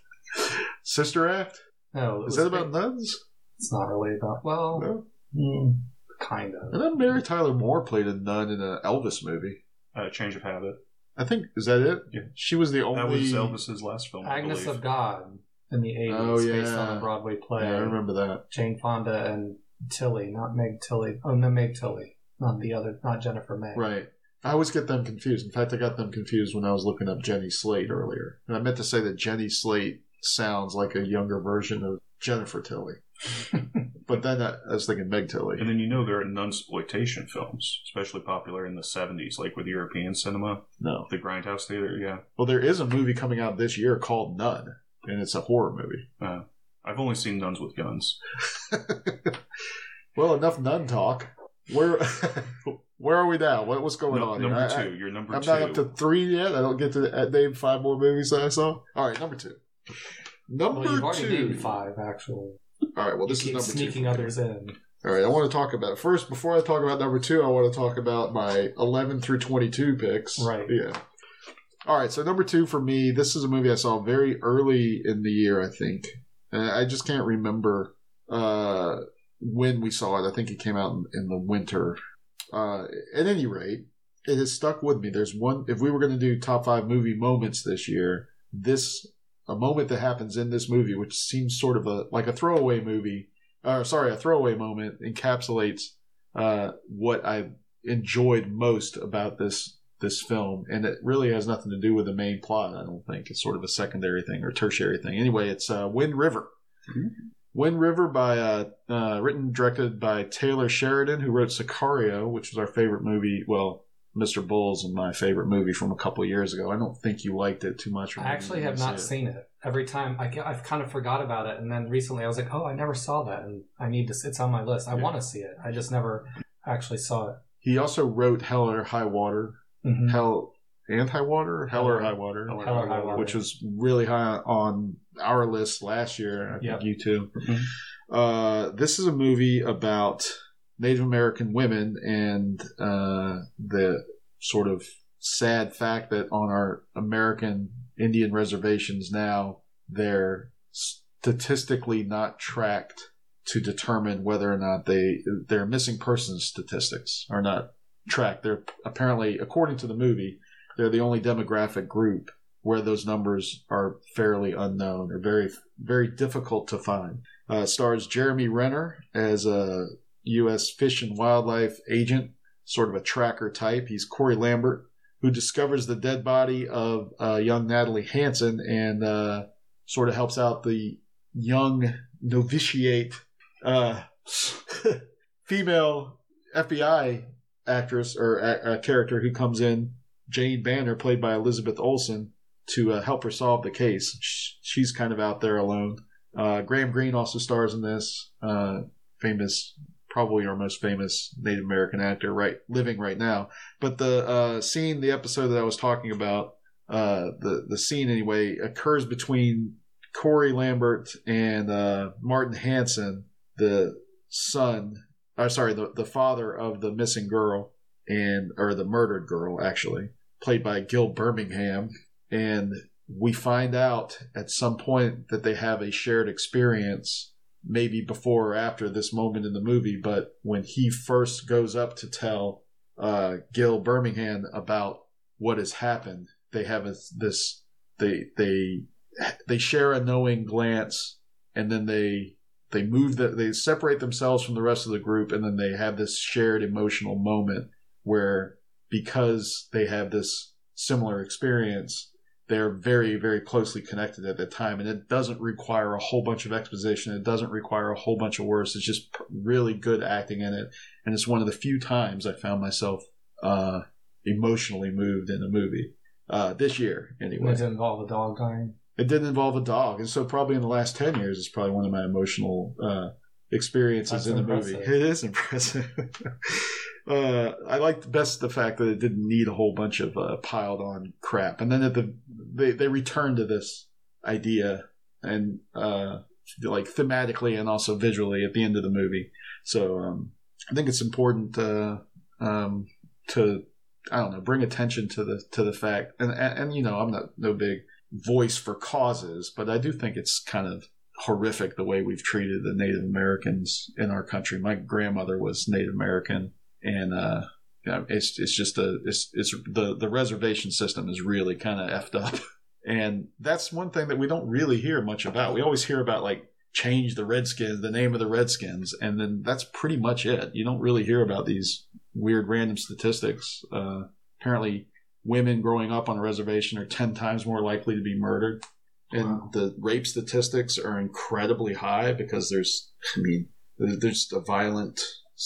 Sister Act. No, is was that about nuns? It's not really about. Well, No. mm, kind of. And then Mary Tyler Moore played a nun in an Elvis movie. Uh, Change of Habit. I think is that it? Yeah. She was the only. That was Elvis's last film. I Agnes believe. of God in the eighties, Oh, based on yeah. a Broadway play. Yeah, I remember that. Jane Fonda and Tilly, not Meg Tilly. Oh, no, Meg Tilly, not the other, not Jennifer May. Right. I always get them confused. In fact, I got them confused when I was looking up Jenny Slate earlier. And I meant to say that Jenny Slate sounds like a younger version of Jennifer Tilly. <laughs> but then I, I was thinking Meg Tilly. And then you know there are nunsploitation films, especially popular in the 70s, like with European cinema. No. The Grindhouse Theater, yeah. Well, there is a movie coming out this year called Nun, and it's a horror movie. Uh, I've only seen Nuns with Guns. <laughs> well, enough nun talk. Where <laughs> where are we now? What, what's going No- on? here? number I- I- two. You're number I'm two. not up to three yet. I don't get to uh, name five more movies that I saw. All right, number two. Number Well, you've already two. named five, actually. All right, well, this is number two. sneaking for others in. All right, I want to talk about first before I talk about number two. I want to talk about my 11 through 22 picks. Right. Yeah. All right. So number two for me, this is a movie I saw very early in the year. I think, and I just can't remember uh, when we saw it. I think it came out in, in the winter. Uh, at any rate, it has stuck with me. There's one. If we were going to do top five movie moments this year, this a moment that happens in this movie, which seems sort of a like a throwaway movie or sorry, a throwaway moment encapsulates uh, what I enjoyed most about this this film, and it really has nothing to do with the main plot. I don't think it's sort of a secondary thing or tertiary thing. Anyway, it's uh, Wind River. Wind River by uh, uh, written directed by Taylor Sheridan, who wrote Sicario, which was our favorite movie. Well, Mr. Bulls and my favorite movie from a couple of years ago. I don't think you liked it too much. I actually have not didn't see seen it. Every time I, I've kind of forgot about it, and then recently I was like, "Oh, I never saw that," and I need to. s- It's on my list. I Yeah. want to see it. I just never actually saw it. He also wrote Hell or High Water, Mhm. Hell and High Water, Hell or High Water, Hell or High High Water. which was really high on our list last year. I think you too. Mhm. Uh, this is a movie about Native American women and uh, the sort of sad fact that on our American Indian reservations now they're statistically not tracked to determine whether or not they their missing persons statistics are not tracked. They're apparently, according to the movie, they're the only demographic group where those numbers are fairly unknown or very very difficult to find. Uh, stars Jeremy Renner as a U.S. Fish and Wildlife agent, sort of a tracker type. He's Corey Lambert, who discovers the dead body of uh, young Natalie Hanson and uh, sort of helps out the young novitiate uh, <laughs> female FBI actress or a, a character who comes in, Jane Banner, played by Elizabeth Olsen, to uh, help her solve the case. She's kind of out there alone. Uh, Graham Greene also stars in this. Uh, famous, probably our most famous Native American actor, right, living right now. But the uh, scene, the episode that I was talking about, uh, the the scene anyway, occurs between Corey Lambert and uh, Martin Hanson, the son, uh, sorry, the the father of the missing girl and or the murdered girl, actually, played by Gil Birmingham, and we find out at some point that they have a shared experience maybe before or after this moment in the movie but when he first goes up to tell uh, gil birmingham about what has happened they have a, this they they they share a knowing glance and then they they move that they separate themselves from the rest of the group and then they have this shared emotional moment where because they have this similar experience they're very very closely connected at the time and it doesn't require a whole bunch of exposition. It doesn't require a whole bunch of words. It's just really good acting in it and it's one of the few times i found myself uh, emotionally moved in a movie uh, this year anyway. Does it involve a dog dying? it didn't involve a dog and so probably in the last 10 years it's probably one of my emotional uh, experiences That's in the impressive. movie it is impressive <laughs> uh, i liked best the fact that it didn't need a whole bunch of uh, piled on crap. And then at the they, they return to this idea and uh, like thematically and also visually at the end of the movie. So um, i think it's important uh, um, to i don't know bring attention to the to the fact. And, and and you know i'm not no big voice for causes, but I do think it's kind of horrific the way we've treated the Native Americans in our country. My grandmother was Native American, and uh, know, it's it's just a it's it's the the reservation system is really kind of effed up, <laughs> and that's one thing that we don't really hear much about. We always hear about like change the Redskins, the name of the Redskins, and then that's pretty much it. You don't really hear about these weird random statistics. Uh, apparently, women growing up on a reservation are 10 times more likely to be murdered. And Wow. the rape statistics are incredibly high because there's, I mean, there- there's a violent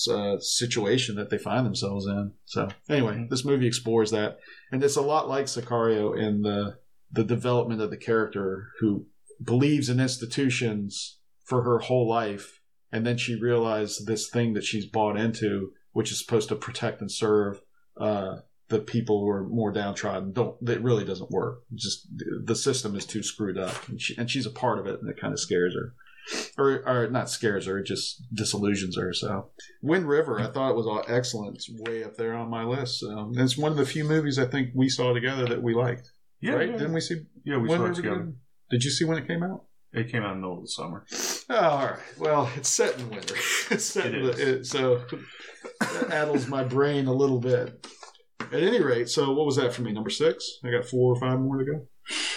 uh, situation that they find themselves in. So, anyway, Mhm. this movie explores that. And it's a lot like Sicario in the, the development of the character who believes in institutions for her whole life. And then she realizes this thing that she's bought into, which is supposed to protect and serve uh, the people who are more downtrodden don't it really doesn't work It's just the system is too screwed up and, she, and she's a part of it and it kind of scares her or, or not scares her just disillusions her so wind river i thought it was all excellent it's way up there on my list so it's one of the few movies i think we saw together that we liked Yeah, right yeah. didn't we see Yeah, we Wind saw it River together. together? did you see when it came out It came out in the middle of the summer. Oh, all right. Well, it's set in winter. <laughs> it's set It in the, it, so that addles my brain a little bit. At any rate, so what was that for me? Number six? I got four or five more to go.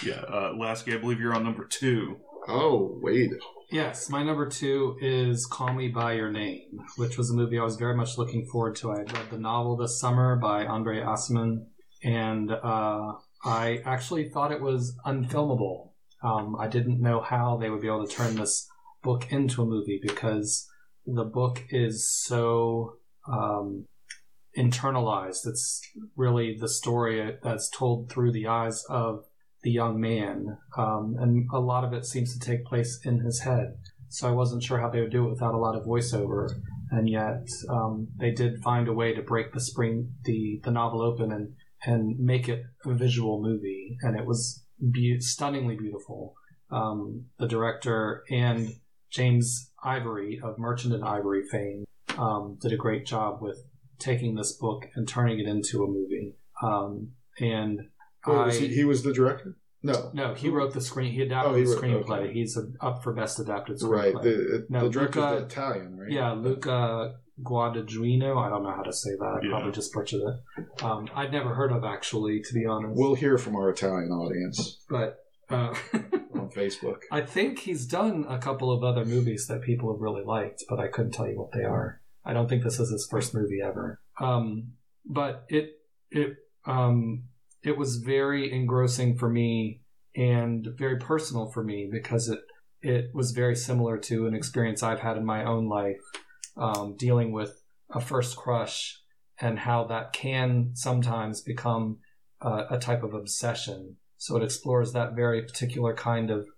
Yeah, uh, Lasky, I believe you're on number two. Oh, wait. Yes, my number two is Call Me By Your Name, which was a movie I was very much looking forward to. I had read the novel this summer by Andre Aciman, and uh, I actually thought it was unfilmable. Um, I didn't know how they would be able to turn this book into a movie because the book is so um, internalized. It's really the story that's told through the eyes of the young man, um, and a lot of it seems to take place in his head. So I wasn't sure how they would do it without a lot of voiceover, and yet um, they did find a way to break the spring, the the novel open, and and make it a visual movie, and it was be- stunningly beautiful. Um, the director and James Ivory of Merchant and Ivory fame um, did a great job with taking this book and turning it into a movie. Um, and Wait, was I- he, he was the director? No. no, he wrote the screen. He adapted Oh, he the wrote- screenplay. okay. He's uh up for best adapted screenplay. Right. The, No, the director's Luca- the Italian, right? Yeah, Luca Guadagnino. I don't know how to say that. I Yeah. probably just butchered it. Um, I'd never heard of actually, to be honest. We'll hear from our Italian audience but uh, <laughs> on Facebook. I think he's done a couple of other movies that people have really liked, but I couldn't tell you what they are. I don't think this is his first movie ever. Um, but it it um, it was very engrossing for me and very personal for me because it it was very similar to an experience I've had in my own life, um, dealing with a first crush and how that can sometimes become a type of obsession. So it explores that very particular kind of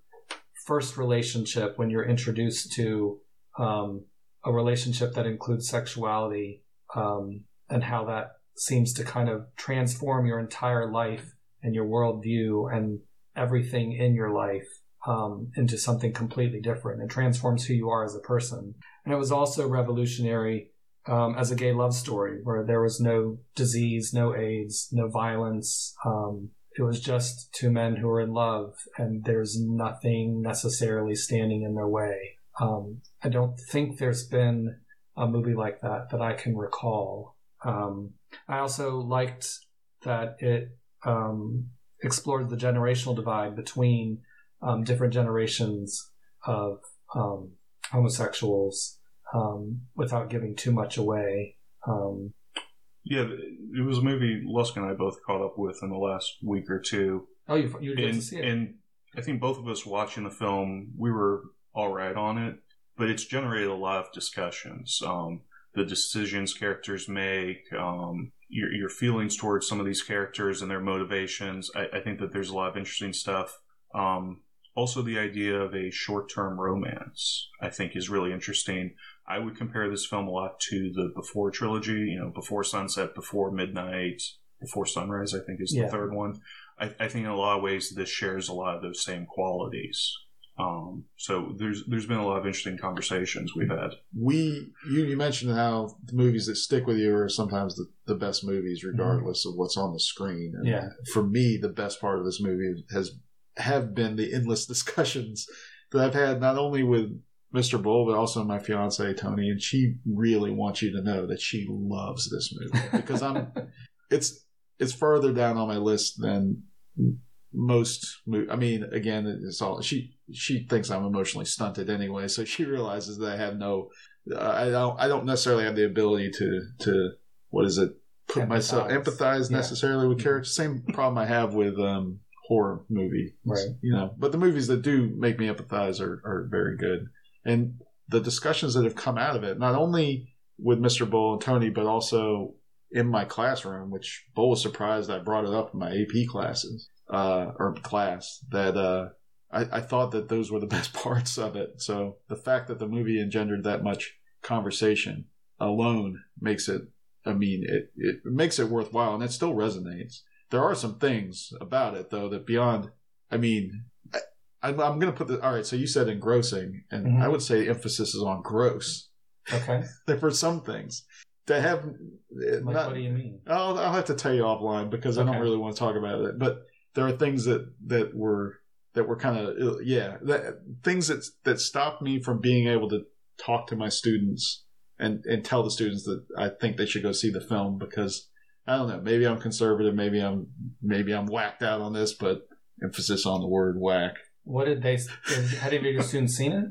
first relationship when you're introduced to um, a relationship that includes sexuality um, and how that seems to kind of transform your entire life and your worldview and everything in your life um, into something completely different and transforms who you are as a person. And it was also revolutionary um, as a gay love story where there was no disease, no AIDS, no violence. Um, it was just two men who were in love and there's nothing necessarily standing in their way. Um, I don't think there's been a movie like that that I can recall. Um, I also liked that it um, explored the generational divide between um, different generations of um, homosexuals um, without giving too much away. Um, Yeah, it was a movie Lusk and I both caught up with in the last week or two. oh, you you did see it? and I think both of us watching the film, we were all right on it, but it's generated a lot of discussions. Um, the decisions characters make, um, your, your feelings towards some of these characters and their motivations. I, I think that there's a lot of interesting stuff. Um, also, the idea of a short term romance, I think, is really interesting. I would compare this film a lot to the Before trilogy, you know, Before Sunset, Before Midnight, Before Sunrise, I think is the Yeah. third one. I, I think in a lot of ways this shares a lot of those same qualities. Um, so there's there's been a lot of interesting conversations we've had. we you, you mentioned how the movies that stick with you are sometimes the, the best movies regardless of what's on the screen and Yeah. for me the best part of this movie has have been the endless <laughs> discussions that i've had not only with mr bull but also my fiance tony and she really wants you to know that she loves this movie <laughs> because i'm it's it's further down on my list than most mo- i mean again it's all she she thinks i'm emotionally stunted anyway so she realizes that i have no i don't i don't necessarily have the ability to to what is it put myself Empathize. empathize Yeah. necessarily with characters same problem i have with um horror movie Right. you know but the movies that do make me empathize are, are very good and the discussions that have come out of it not only with mr bull and tony but also in my classroom which bull was surprised i brought it up in my ap classes uh, or class that uh, I, I thought that those were the <laughs> best parts of it. So the fact that the movie engendered that much conversation alone makes it. I mean, it it makes it worthwhile, and it still resonates. There are some things about it though that beyond. I mean, I, I'm, I'm going to put the all right. So you said engrossing, and Mhm. I would say emphasis is on gross. okay. <laughs> There for some things that have Like, not, what do you mean? I'll, I'll have to tell you offline because I don't really want to talk about it. But there are things that that were that were kind of yeah that, things that that stopped me from being able to talk to my students and and tell the students that I think they should go see the film because I don't know maybe I'm conservative maybe I'm maybe I'm whacked out on this but emphasis on the word whack. What did they? Did, had any of your students seen it?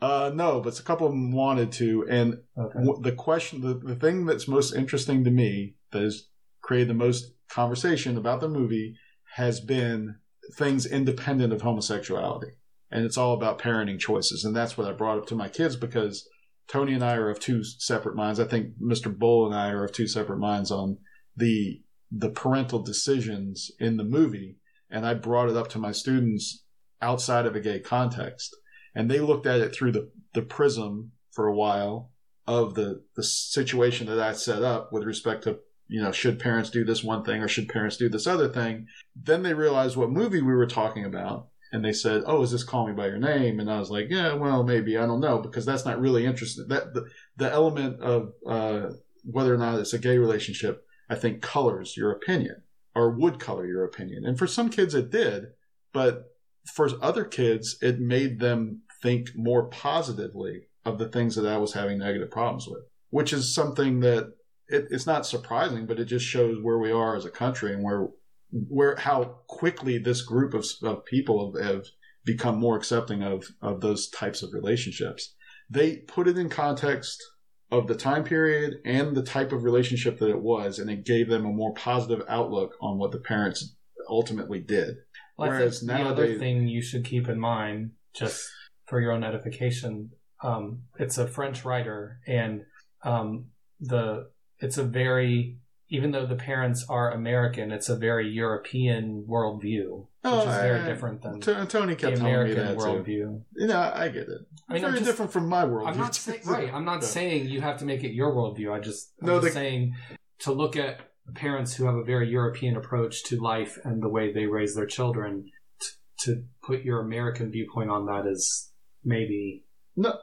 Uh, no, but a couple of them wanted to, and Okay. w- the question, the, the thing that's most interesting to me that has created the most conversation about the movie has been things independent of homosexuality. And it's all about parenting choices. And that's what I brought up to my kids because Tony and I are of two separate minds. I think Mr. Bull and I are of two separate minds on the the parental decisions in the movie. And I brought it up to my students outside of a gay context. And they looked at it through the, the prism for a while of the, the situation that I set up with respect to, you know, should parents do this one thing or should parents do this other thing? Then they realized what movie we were talking about. And they said, "Oh, is this Call Me by Your Name?" And I was like, "Yeah, well, maybe I don't know because that's not really interesting. That the, the element of uh, whether or not it's a gay relationship, I think, colors your opinion or would color your opinion. And for some kids, it did, but for other kids, it made them think more positively of the things that I was having negative problems with, which is something that it, it's not surprising, but it just shows where we are as a country and where where how quickly this group of, of people have, have become more accepting of of those types of relationships. They put it in context of the time period and the type of relationship that it was, and it gave them a more positive outlook on what the parents ultimately did. Well, Whereas think the other thing you should keep in mind just for your own edification, um, it's a French writer, and um, the it's a very even though the parents are American, it's a very European worldview, which Oh, is very I- different than T- Tony the kept telling me American that too. worldview. You know, I get it. I mean, Very just- different from my world. I'm not saying <laughs> right. I'm not saying you have to make it your worldview. I just I'm No, just the- saying to look at parents who have a very European approach to life and the way they raise their children. T- to put your American viewpoint on that is maybe no.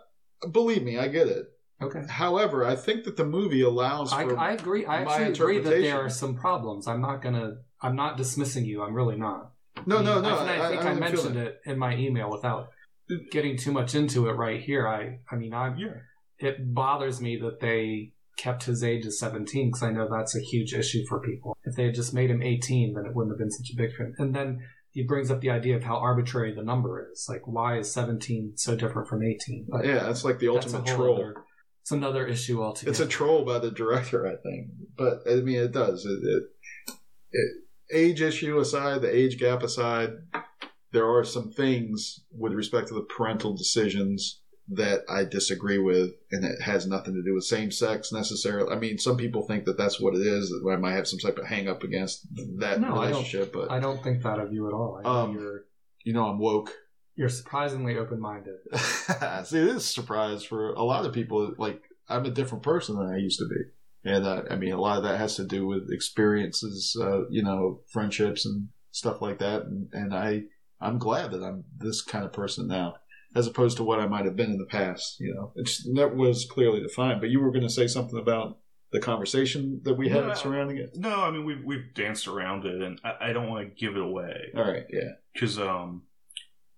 Believe me, I get it. Okay. However, I think that the movie allows I, for I agree. I actually agree that there are some problems. I'm not gonna. I'm not dismissing you. I'm really not. no, I mean, no, no. I, I think I, don't mentioned it in my email without getting too much into it right here. I. I mean, I. Yeah. It bothers me that they kept his age as 17 because I know that's a huge issue for people. If they had just made him 18, then it wouldn't have been such a big thing. And then he brings up the idea of how arbitrary the number is. Like, why is 17 so different from 18? But Yeah, it's like the that's ultimate troll. other- it's another issue altogether. It's a troll by the director, I think. But I mean, it does. It, it, it, age issue aside, the age gap aside, there are some things with respect to the parental decisions that I disagree with, and it has nothing to do with same sex necessarily. I mean, some people think that that's what it is. That I might have some type of hang up against that No, I relationship, but I don't think that of you at all. I think Um, you're you know, I'm woke. You're surprisingly open minded. <laughs> See, this is a surprise for a lot of people. Like, I'm a different person than I used to be. And uh, I mean, a lot of that has to do with experiences, uh, you know, friendships and stuff like that. And, and I, I'm glad that I'm this kind of person now, as opposed to what I might have been in the past. You know, it's that was clearly defined. But you were going to say something about the conversation that we had No, surrounding it. No, I mean we've we've danced around it, and I, I don't want to give it away All right, yeah, because, um,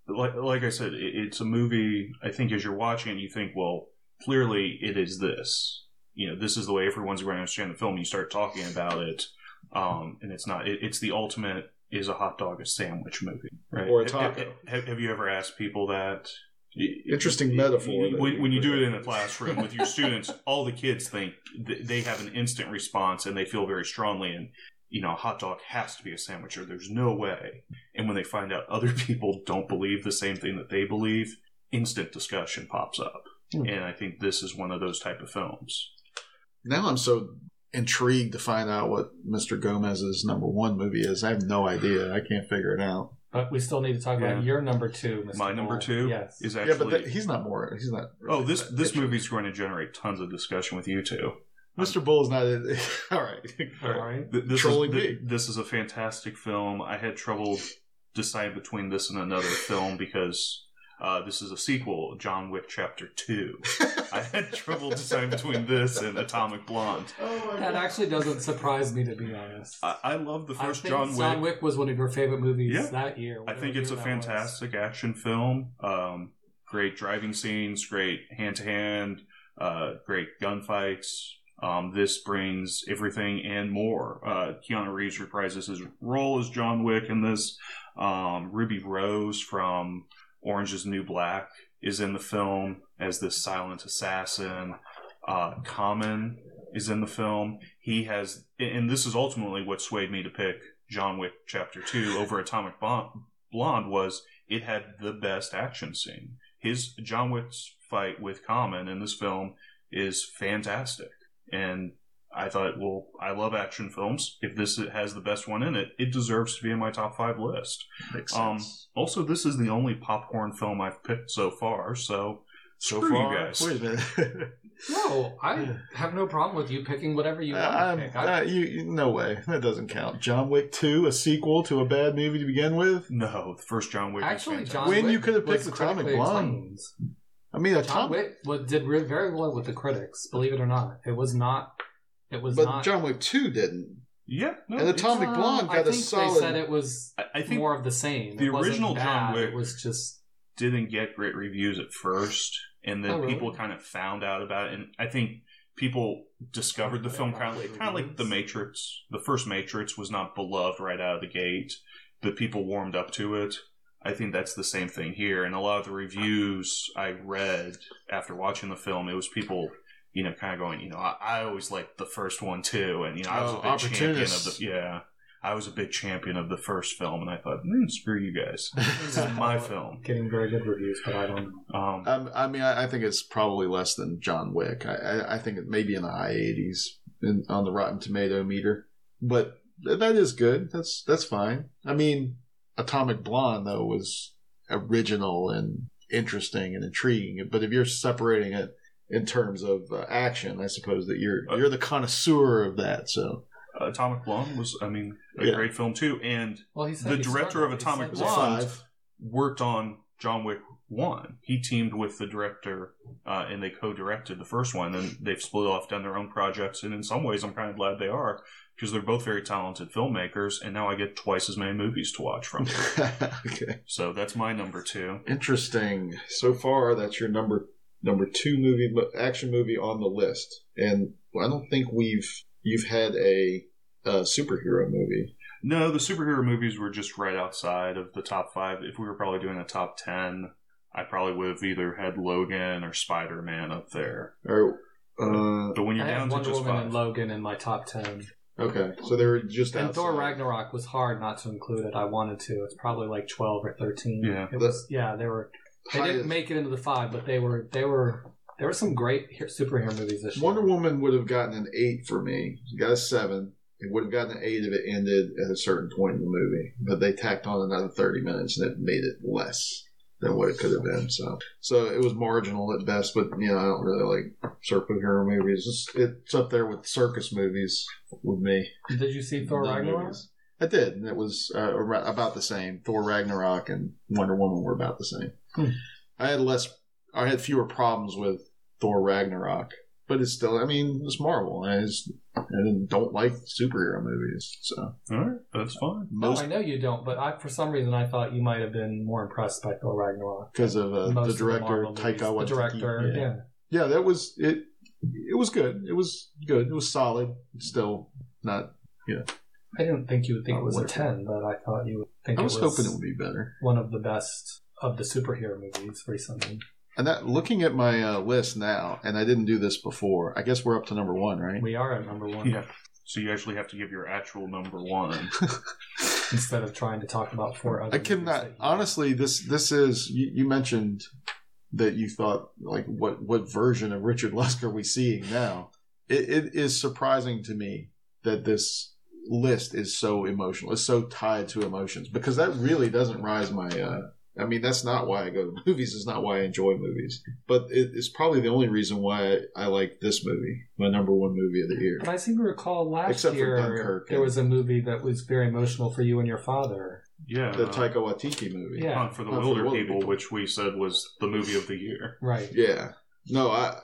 like like I said, it, it's a movie. I think as you're watching it, you think, well, clearly it is this. You know, this is the way everyone's going to understand the film. You start talking about it, um, and it's not. It, it's the ultimate. Is a hot dog a sandwich movie, right? Or a Have- taco. Have, have you ever asked people that? Interesting metaphor When, you when you do it in. the classroom with your students, all the kids think th- they have an instant response and they feel very strongly. And you know, a hot dog has to be a sandwich, or there's no way. And when they find out other <laughs> people don't believe the same thing that they believe, instant discussion pops up. Hmm. And I think this is one of those type of films. now I'm so intrigued to find out what Mr. Gomez's number one movie is. I have no idea. I can't figure it out. But we still need to talk Yeah. about your number two, Mr. My number two Yes. is yeah, but that, he's not more. He's not. oh, this this picture. movie's going to generate tons of discussion with you two. Mr. Bull is not. In, <laughs> all right. All right. Th- This Trolling is, me. th- this is a fantastic film. I had trouble deciding between this and another film because uh, this is a sequel, John Wick Chapter 2. I had <laughs> trouble deciding between this and Atomic Blonde. oh That God. actually doesn't surprise me, to be honest. I, I love the I first think John Wick. John Wick was one of your favorite movies Yeah. that year. I think it's a year that was. fantastic action film. Um, great driving scenes, great hand to hand, great gunfights. Um, this brings everything and more. Uh, Keanu Reeves reprises his role as John Wick in this. Um, Ruby Rose from Orange is New Black is in the film as this silent assassin. Uh, Common is in the film. He has, and this is ultimately what swayed me to pick John Wick Chapter 2 over Atomic Blonde, Blonde was it had the best action scene. His John Wick's fight with Common in this film is fantastic. And I thought, well, I love action films. If this has the best one in it, it deserves to be in my top five list. Makes Um, sense. Also, this is the only popcorn film I've picked so far, so so Screw far, you guys. Wait a minute. <laughs> No, I have no problem with you picking whatever you want to I'm- pick. I, uh, you, you- no way. That doesn't count. John Wick 2, a sequel to a bad movie to begin with? No, the first John Wick actually, was John fantastic. When Wick you could have picked was Atomic critically Blonde. acclaimed. I mean, John Atomic. Wick was, did re- very well with the critics. Believe it or not, it was not. It was But not. John Wick 2 didn't. yeah, no, And it's- Atomic Well, Blonde I got a think solid. They said it was I, I think more of the same. the It wasn't original John bad, Wick- was just didn't get great reviews at first, and then Oh, really? people kind of found out about it. And I think people discovered the film kind of like, kind of like the Matrix. The first Matrix was not beloved right out of the gate, but people warmed up to it. I think that's the same thing here. And a lot of the reviews I read after watching the film, it was people, you know, kind of going, you know, I, I always liked the first one too, and you know, I was Oh, a big champion of the yeah. I was a big champion of the first film, and I thought, mm, screw you guys. This is my <laughs> film. Getting very good reviews, but I don't. Um, Um, I mean, I, I think it's probably less than John Wick. I, I, I think it may be in the high 80s in, on the Rotten Tomato meter, but that is good. That's that's fine. I mean, Atomic Blonde though was original and interesting and intriguing. But if you're separating it in terms of uh, action, I suppose that you're you're the connoisseur of that. So Atomic Blonde was, I mean, a Yeah. great film too, and Well, The director of Atomic said was it Blonde. worked on John Wick One. He teamed with the director, uh, and they co-directed the first one. And they've split off, done their own projects. And in some ways, I'm kind of glad they are because they're both very talented filmmakers. And now I get twice as many movies to watch from them. <laughs> okay. so that's my number two. Interesting. So far, that's your number number two movie, action movie on the list, and I don't think we've you've had a, uh superhero movie. No, the superhero movies were just right outside of the top five. If we were probably doing a top ten, I probably would have either had Logan or Spider Man up there. Or uh, But when I you're down have to Wonder just Woman five, and Logan in my top ten. okay, so they were just And Thor. Ragnarok was hard not to include it. I wanted to. It's probably like twelve or thirteen. Yeah. it was. Yeah, they were. They Highest- didn't make it into the five, but they were. They were. There were some great he- superhero movies this year. Wonder Woman would have gotten an eight for me. It got a seven. It would have gotten an eight if it ended at a certain point in the movie, but they tacked on another thirty minutes and it made it less than what it could have been. So, so it was marginal at best. But you know, I don't really like superhero movies. It's, it's up there with circus movies with me. Did you see Thor Ragnarok? I did, and it was uh, about the same. Thor Ragnarok and Wonder Woman were about the same. Hmm. I had less, I had fewer problems with Thor Ragnarok, but it's still, I mean, it's Marvel. I just I don't like superhero movies, so all right, that's fine. No, I know you don't, but I, for some reason, I thought you might have been more impressed by Thor Ragnarok. because of uh, Most the of director Marvel Taika movies. Waititi. The director, yeah. yeah. yeah, that was it. It was good. It was good. It was solid. Still not. Yeah. I didn't think you would think Oh, it was a ten, but I thought you would think I was it was hoping it would be better. one of the best of the superhero movies recently. And that looking at my uh, list now, and I didn't do this before. I guess we're up to number one, right? We are at number one Yeah. So you actually have to give your actual number one. <laughs> instead of trying to talk about four other. I movies cannot honestly. This this is you, you mentioned that you thought like what what version of Richard Lusk are we seeing now? It, it is surprising to me that this list is so emotional. It's so tied to emotions because that really doesn't rise my. Uh, I mean, that's not why I go to <laughs> movies. It's not why I enjoy movies. But it, it's probably the only reason why I, I like this movie, my number one movie of the year. But I seem to recall last Except year Dunkirk there and- was a movie that was very emotional for you and your father. Yeah. The uh, Taika Waititi movie. Yeah. Hunt for the Hunt for Wilder the Wilder People, People. which we said was the movie of the year. Right. Yeah. No, I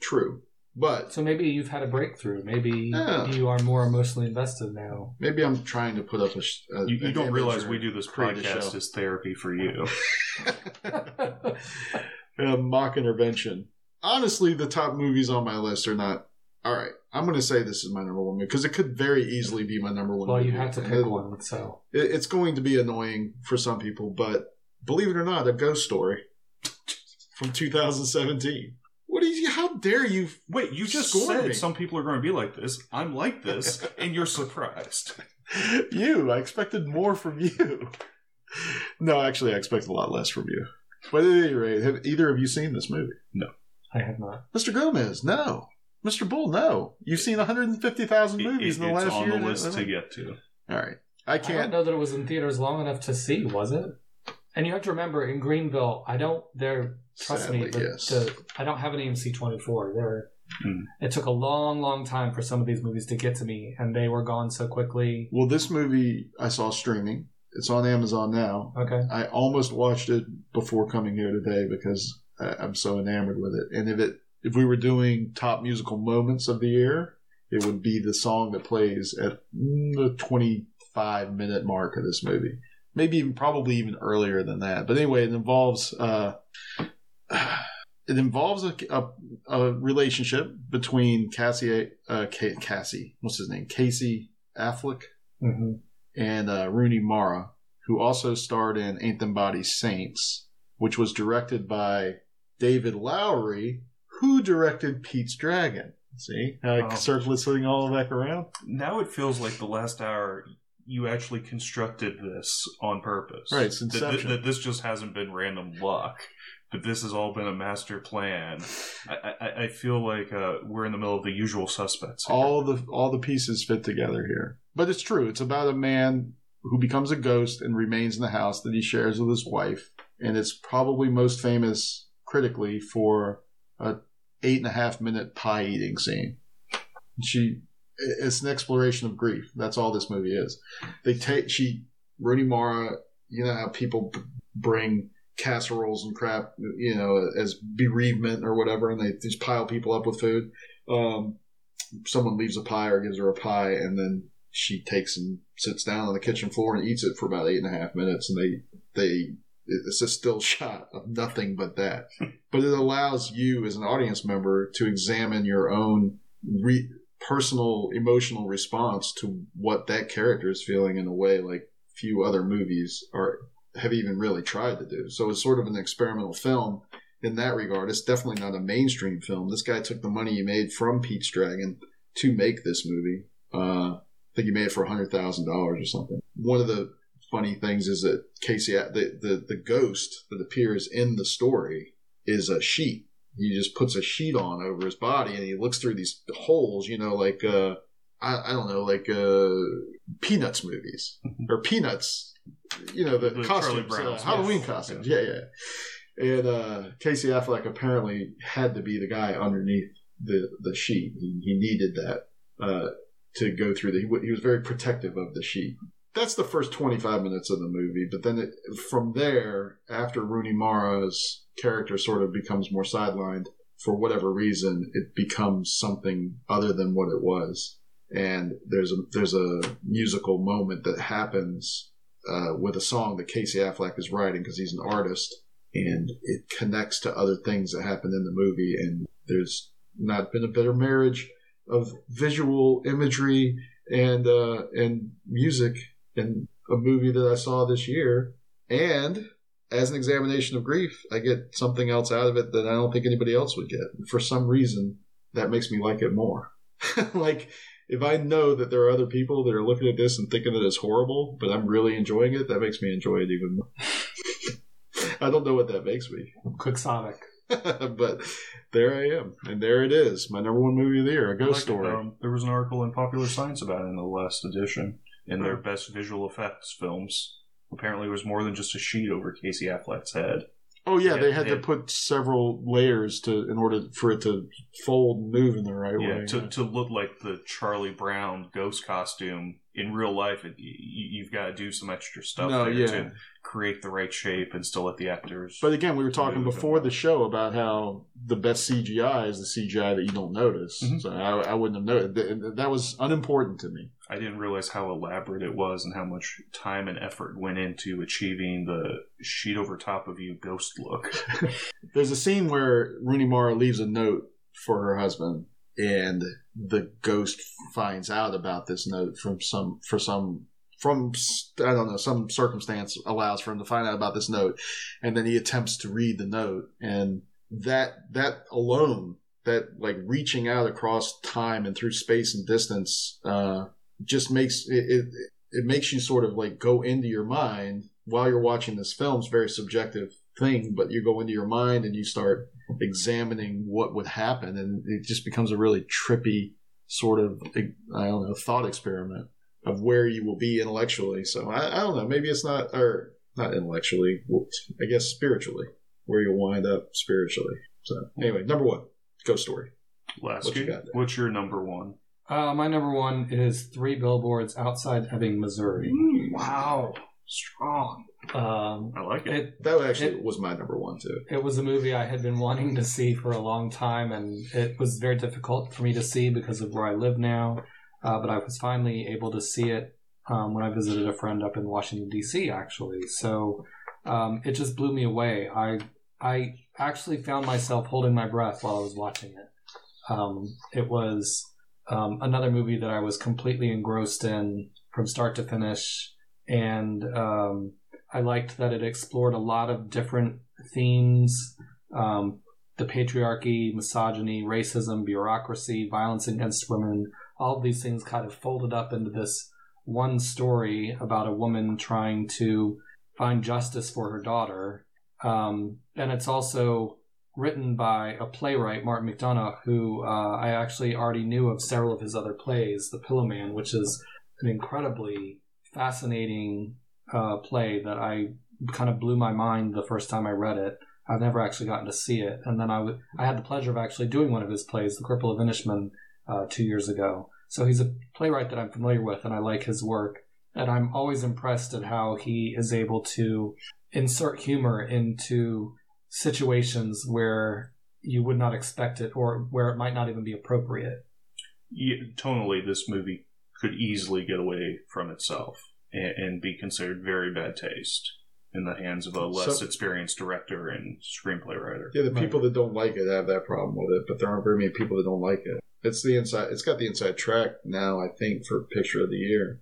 true. But So maybe you've had a breakthrough. Maybe Yeah. you are more emotionally invested now. maybe I'm trying to put up a. sh- a You, you an don't realize we do this create podcast show. as therapy for you. <laughs> <laughs> a mock intervention. Honestly, the top movies on my list are not. All right, I'm going to say this is my number one movie because it could very easily be my number one. well, you movie. have to pick it- one. So it- it's going to be annoying for some people, but believe it or not, a ghost story <laughs> from 2017. What do you? How dare you? Wait, you just said me. some people are going to be like this. I'm like this, and you're surprised. <laughs> You, I expected more from you. No, actually, I expect a lot less from you. But at any rate, have either of you seen this movie? No, I have not. Mr. Gomez, no. Mr. Bull, no. You've seen 150,000 movies it- in the last year. it's last on year. the list to get to. All right. I I don't can't. know that it was in theaters long enough to see. Was it? And you have to remember, in Greenville, I don't. They're trust me, Sadly, but yes. the, I don't have an AMC twenty four. There, Hmm. it took a long, long time for some of these movies to get to me, and they were gone so quickly. Well, this movie I saw streaming. It's on Amazon now. Okay, I almost watched it before coming here today because I, I'm so enamored with it. And if it if we were doing top musical moments of the year, it would be the song that plays at mm, the 25 minute mark of this movie. Maybe even probably even earlier than that. But anyway, it involves uh, <sighs> it involves a, a, a relationship between Cassie uh, Ca- Cassie what's his name Casey Affleck hmm and uh, Rooney Mara, who also starred in Ain't Them Bodies Saints, which was directed by David Lowery, who directed Pete's Dragon. See how Oh. circling all back around? Now it feels like the last hour you actually constructed this on purpose. Right, it's That- that, Inception. that this just hasn't been random luck, but this has all been a master plan. I, I, I feel like uh, we're in the middle of the usual suspects. here. all the all the pieces fit together here. But it's true. It's about a man who becomes a ghost and remains in the house that he shares with his wife, and it's probably most famous critically for a eight and a half minute pie eating scene. She, it's an exploration of grief. That's all this movie is. They take she Rooney Mara. You know how people b- bring casseroles and crap, you know, as bereavement or whatever, and they just pile people up with food. Um, someone leaves a pie or gives her a pie, and then she takes and sits down on the kitchen floor and eats it for about eight and a half minutes, and they they it's a still shot of nothing but that. <laughs> but it allows you as an audience member to examine your own re- personal emotional response to what that character is feeling in a way like few other movies are have even really tried to do. So it's sort of an experimental film in that regard. It's definitely not a mainstream film. This guy took the money he made from Pete's Dragon to make this movie. Uh, I think he made it for hundred thousand dollars or something. One of the funny things is that Casey, the, the the ghost that appears in the story, is a sheet. He just puts a sheet on over his body, and he looks through these holes. You know, like uh, I, I don't know, like uh, Peanuts movies <laughs> or Peanuts. You know, the, The costumes, uh, Halloween yes. costumes. Yeah, yeah. And uh, Casey Affleck apparently had to be the guy underneath the the sheet. He, he needed that uh, to go through the. He, he was very protective of the sheet. That's the first twenty five minutes of the movie, but then it, from there, after Rooney Mara's character sort of becomes more sidelined for whatever reason, it becomes something other than what it was. And there's a there's a musical moment that happens uh, with a song that Casey Affleck is writing because he's an artist, and it connects to other things that happen in the movie. And there's not been a better marriage of visual imagery and uh, and music in a movie that I saw this year. And as an examination of grief, I get something else out of it that I don't think anybody else would get. For some reason, that makes me like it more. <laughs> like if I know that there are other people that are looking at this and thinking that it's horrible, but I'm really enjoying it, that makes me enjoy it even more. <laughs> I don't know what that makes me, Quixotic. <laughs> but there I am, and there it is, my number one movie of the year, a I ghost like it. story. Um, there was an article in Popular Science about it in the last edition. In their best visual effects films, apparently, it was more than just a sheet over Casey Affleck's head. oh yeah, yeah, they had to put several layers to in order for it to fold and move in the right yeah, way. to, to look like the Charlie Brown ghost costume in real life, it, you, you've got to do some extra stuff No, yeah. to create the right shape and still let the actors. But again, we were talking before the show about how the best CGI is the CGI that you don't notice. Mhm. So I, I wouldn't have noticed. Th- That was unimportant to me. I didn't realize how elaborate it was and how much time and effort went into achieving the sheet over top of you ghost look. <laughs> There's a scene where Rooney Mara leaves a note for her husband, and the ghost finds out about this note from some for some from I don't know some circumstance allows for him to find out about this note, and then he attempts to read the note, and that that alone that like reaching out across time and through space and distance uh, just makes it, it it makes you sort of like go into your mind while you're watching this film. It's very subjective thing, but you go into your mind and you start examining what would happen, and it just becomes a really trippy sort of I don't know thought experiment of where you will be intellectually. So I, I don't know. Maybe it's not or not intellectually. I guess spiritually, where you'll wind up spiritually. So anyway, number one, ghost story. Last What you got there? what's your number one? Uh, my number one is Three Billboards Outside Ebbing, Missouri. Wow, strong. Um, I like it. it That actually It- was my number one too. it was a movie I had been wanting to see for a long time, and it was very difficult for me to see because of where I live now. Uh, but I was finally able to see it um, when I visited a friend up in Washington D.C. Actually, so um, it just blew me away. I I actually found myself holding my breath while I was watching it. Um, it was um, another movie that I was completely engrossed in from start to finish, and um, I liked that it explored a lot of different themes um, the patriarchy, misogyny, racism, bureaucracy, violence against women. All of these things kind of folded up into this one story about a woman trying to find justice for her daughter. Um, and it's also written by a playwright, Martin McDonagh, who uh, I actually already knew of several of his other plays, The Pillow Man, which is an incredibly fascinating uh, play that I kind of blew my mind the first time I read it. I've never actually gotten to see it, and then I, w- I had the pleasure of actually doing one of his plays, The Cripple of Inishmaan, uh, two years ago. So he's a playwright that I'm familiar with, and I like his work. And I'm always impressed at how he is able to insert humor into situations where you would not expect it, or where it might not even be appropriate. Yeah, tonally, this movie could easily get away from itself and, and be considered very bad taste in the hands of a less So- experienced director and screenplay writer. Yeah, the Right. people that don't like it have that problem with it, but there aren't very many people that don't like it. It's the inside. It's got the inside track now. I think for picture of the year,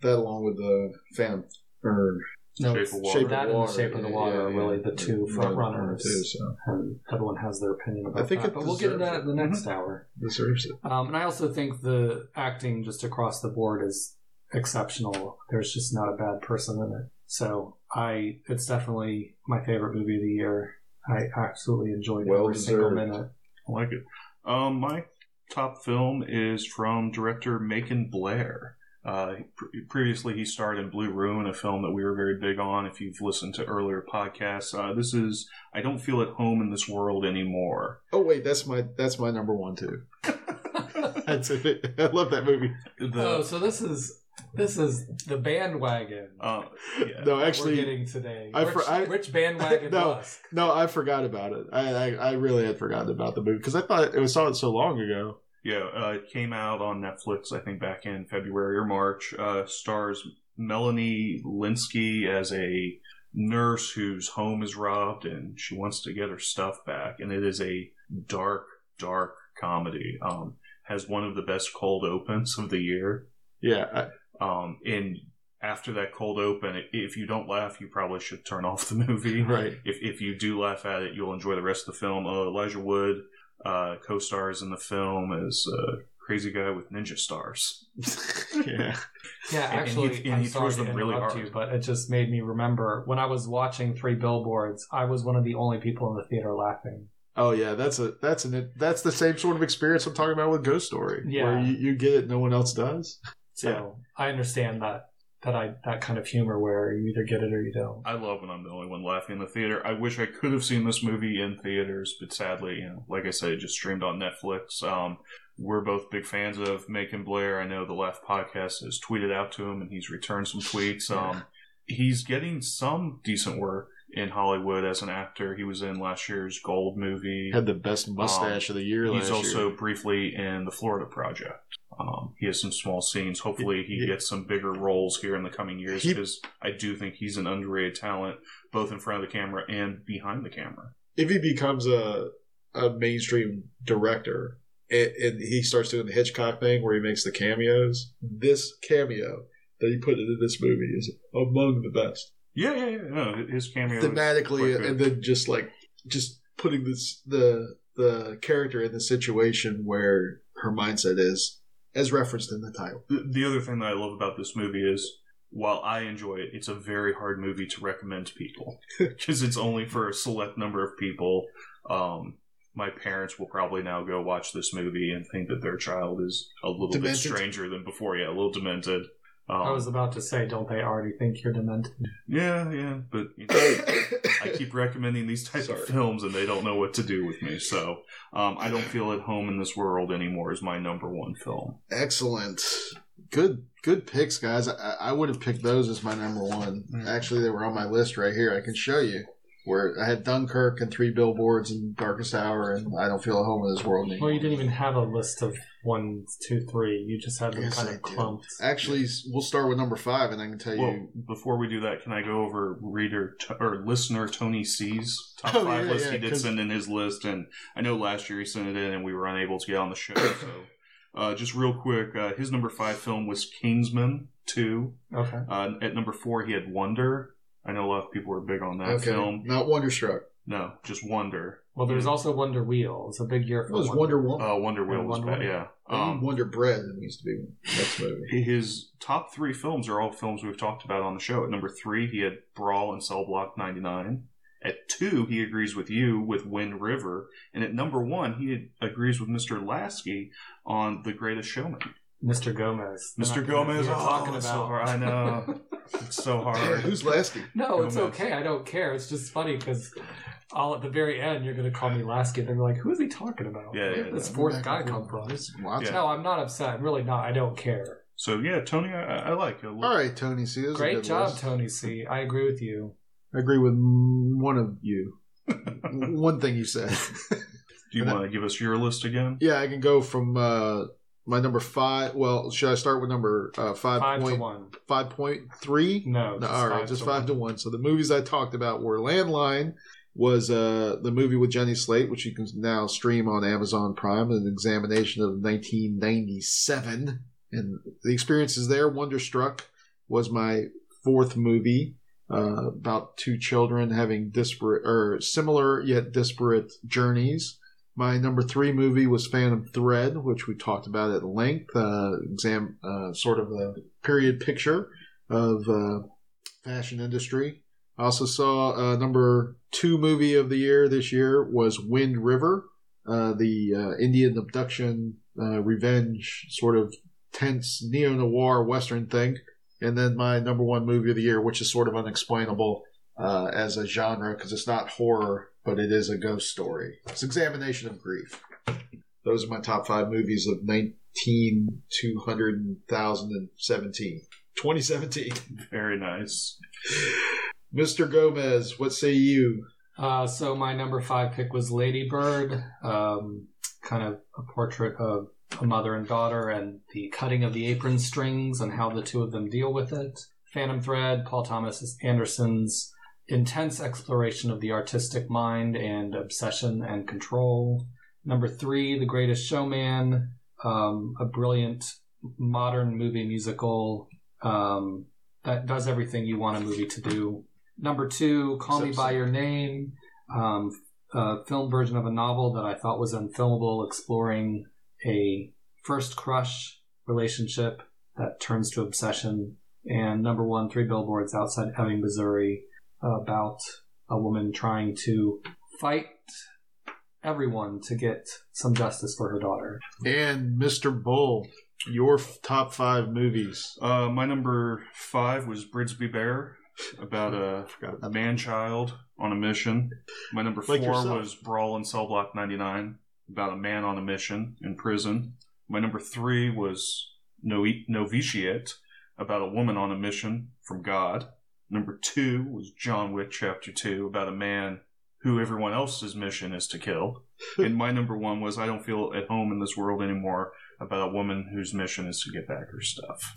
that along with the Phantom or No, Shape it's- of Water. Shape that of and Water. The Shape of the Water yeah, are really yeah. the two Yeah, front one or runners. two, so and everyone has their opinion about I think that. it But we'll get into deserves that in the it. next hour. deserves it. Um, and I also think the acting just across the board is exceptional. There's just not a bad person in it. So I, it's definitely my favorite movie of the year. I absolutely enjoyed Well every single minute. I like it. Um, my top film is from director Macon Blair. Uh, pre- previously, he starred in Blue Ruin, a film that we were very big on. If you've listened to earlier podcasts, uh, this is I don't feel at home in this world anymore. Oh wait, that's my that's my number one too. <laughs> That's it. I love that movie. The, oh, so this is this is the bandwagon uh, yeah. No, we're actually, getting today. I which, I- which bandwagon <laughs> No. was? no, I forgot about it. I I, I really had forgotten about the movie because I thought it was saw it so long ago. Yeah, uh, it came out on Netflix, I think, back in February or March. Uh, stars Melanie Lynskey as a nurse whose home is robbed and she wants to get her stuff back. And it is a dark, dark comedy. Um, has one of the best cold opens of the year. Yeah, I, Um, and after that cold open, if you don't laugh, you probably should turn <laughs> off the movie. right. If, if you do laugh at it, you'll enjoy the rest of the film. Uh, Elijah Wood uh, co-stars in the film as a crazy guy with ninja stars. <laughs> yeah. Yeah, And- and actually, he- and I'm he sorry throws to them really hard. you, but it just made me remember when I was watching Three Billboards. I was one of the only people in the theater laughing. Oh yeah, that's a that's an that's the same sort of experience I'm talking about with Ghost Story. Yeah. where you, you get it, no one else does. So Yeah. I understand that that I that kind of humor where you either get it or you don't. I love when I'm the only one laughing in the theater. I wish I could have seen this movie in theaters, but sadly, you know, like I said, it just streamed on Netflix. Um, we're both big fans of Macon Blair. I know the Left Podcast has tweeted out to him, and he's returned some tweets. Um, he's getting some decent work in Hollywood as an actor. He was in last year's Gold movie. Had the best mustache of the year He's also year. briefly in the Florida Project. Um, he has some small scenes. Hopefully, he gets some bigger roles here in the coming years because I do think he's an underrated talent, both in front of the camera and behind the camera. If he becomes a a mainstream director and, and he starts doing the Hitchcock thing where he makes the cameos, this cameo that he put into this movie is among the best. Yeah, yeah, yeah. No, his cameo. thematically and then just like just putting this the the character in the situation where her mindset is as referenced in the title The, the other thing that I love about this movie is, while I enjoy it, it's a very hard movie to recommend to people <laughs> because it's only for a select number of people. Um, my parents will probably now go watch this movie and think that their child is a little Demented? bit stranger than before. Yeah, a little demented. Um, I was about to say, don't they already think you're demented? yeah, yeah, but you know, I keep recommending these type Sorry. of films and they don't know what to do with me. So um, I don't feel at home in this world anymore. Is my number one film. excellent good good picks guys i, I would have picked those as my number one Mm. actually they were on my list right here i can show you where i had dunkirk and three billboards and darkest hour and i don't feel at home in this world anymore Well, you didn't even have a list of one, two, three. You just had them Yes, kind I of do. clumped. actually we'll start with number five and i can tell Well, you before we do that, can I go over reader t- or listener Tony C's top Oh, five yeah, list? yeah, he did 'cause- send in his list, and I know last year he sent it in, and we were unable to get on the show. So, uh, just real quick, uh, his number five film was Kingsman Two. Okay. Uh, at number four, he had Wonder. I know a lot of people were big on that okay film. not wonderstruck No, just Wonder. Well, there's also Wonder Wheel. It's a big year for. It for was Wonder. Wonder Woman. Uh, Wonder Wheel was bad, yeah. Um, Wonder Bread that needs to be next movie. <laughs> his top three films are all films we've talked about on the show. At number three, he had Brawl and Cell Block 99. At two, he agrees with you with Wind River. And at number one, he agrees with Mr. Lasky on The Greatest Showman. Mr. Gomez. Mr. They're not- Gomez, you're oh, talking about. so. I know. <laughs> It's so hard. <laughs> Who's Lasky? No, it's Gomez. okay. I don't care. It's just funny because all at the very end, you're going to call me Lasky. They're like, who is he talking about? Yeah, Where yeah, did this yeah. fourth guy come from? There's lots Yeah. of- No, I'm not upset. I'm really not. I don't care. So, yeah, Tony, I, I like it. All right, Tony C. this is a Great good job, list. Tony C. I agree with you. I agree with one of you. <laughs> one thing you said. Do you <laughs> want to give us your list again? yeah, I can go from uh, my number five. Well, should I start with number uh, five, Five to point one. five point three? No, No, just all right, five just to five one. to one. So the movies I talked about were Landline was uh, the movie with Jenny Slate, which you can now stream on Amazon Prime, an examination of 1997 and the experiences there. Wonderstruck was my fourth movie uh, about two children having disparate or similar yet disparate journeys. My number three movie was Phantom Thread, which we talked about at length. Uh, exam, uh, sort of a period picture of uh, fashion industry. I also saw uh, number two movie of the year this year was Wind River, uh, the uh, Indian abduction uh, revenge sort of tense neo noir western thing. And then my number one movie of the year, which is sort of unexplainable as a genre because it's not horror, but it is a ghost story. It's examination of grief. Those are my top five movies of 19, 200, 2017. 2017. <laughs> Very nice. Mr. Gomez, what say you? Uh, so my number five pick was Lady Bird, um, kind of a portrait of a mother and daughter and the cutting of the apron strings and how the two of them deal with it. Phantom Thread, Paul Thomas Anderson's intense exploration of the artistic mind and obsession and control. Number three, The Greatest Showman, um, a brilliant modern movie musical um, that does everything you want a movie to do. Number two, Call Me by Your Name, um, a film version of a novel that I thought was unfilmable, exploring a first crush relationship that turns to obsession. And number one, Three Billboards Outside Ebbing, Missouri, about a woman trying to fight everyone to get some justice for her daughter. And Mr. Bull, your f- top five movies. Uh, my number five was Brigsby Bear, about a, a man child on a mission. My number four Like yourself. was Brawl in Cell Block 99, about a man on a mission in prison. My number three was Novi- Novitiate, about a woman on a mission from God. Number two was John Wick Chapter 2, about a man who everyone else's mission is to kill. <laughs> and my number one was I Don't Feel at Home in This World Anymore, about a woman whose mission is to get back her stuff.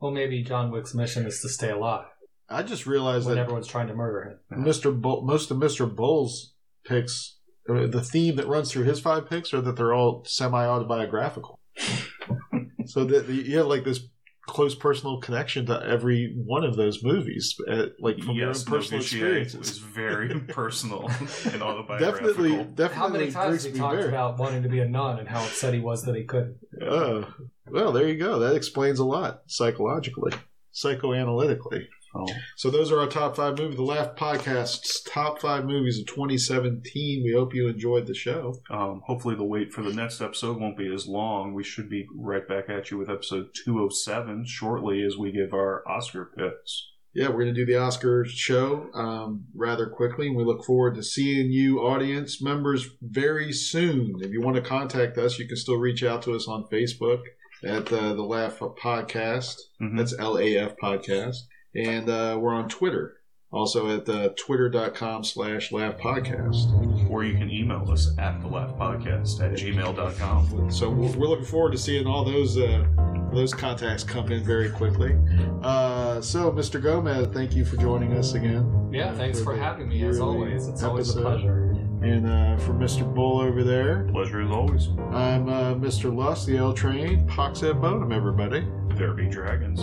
Well, maybe John Wick's mission is to stay alive I just realized when that everyone's trying to murder him. Mr. Bull, most of Mr. Bull's picks, uh, the theme that runs through his five picks are that they're all semi autobiographical. <laughs> so that you have like this close personal connection to every one of those movies, uh, like from yes, your own personal Novitiate experiences. is very <laughs> personal and autobiographical. definitely, definitely. How many times he Brigsby talked Bear. about wanting to be a nun and how upset he was that he couldn't? Oh, well, there you go. That explains a lot psychologically, psychoanalytically. Oh. So those are our top five movies. The Laugh Podcast's top five movies of 2017. We hope you enjoyed the show. Um, hopefully, the wait for the next episode won't be as long. We should be right back at you with episode 207 shortly as we give our Oscar picks. Yeah, we're going to do the Oscar show um, rather quickly, and we look forward to seeing you, audience members, very soon. If you want to contact us, you can still reach out to us on Facebook at uh, the Laugh Podcast. Mhm. That's L A F Podcast. And uh, we're on Twitter, also at uh, twitter.com slash laugh podcast. Or you can email us at the Laugh Podcast at gmail.com. So we're we're looking forward to seeing all those uh, those contacts come in very quickly. Uh, so, Mr. Gomez, thank you for joining us again. Yeah, thanks for the having me as always. It's always a pleasure. And uh, for Mr. Bull over there, Pleasure as always. I'm uh, Mr. Lust, the L Train. Pox at Bonum, everybody. There be dragons.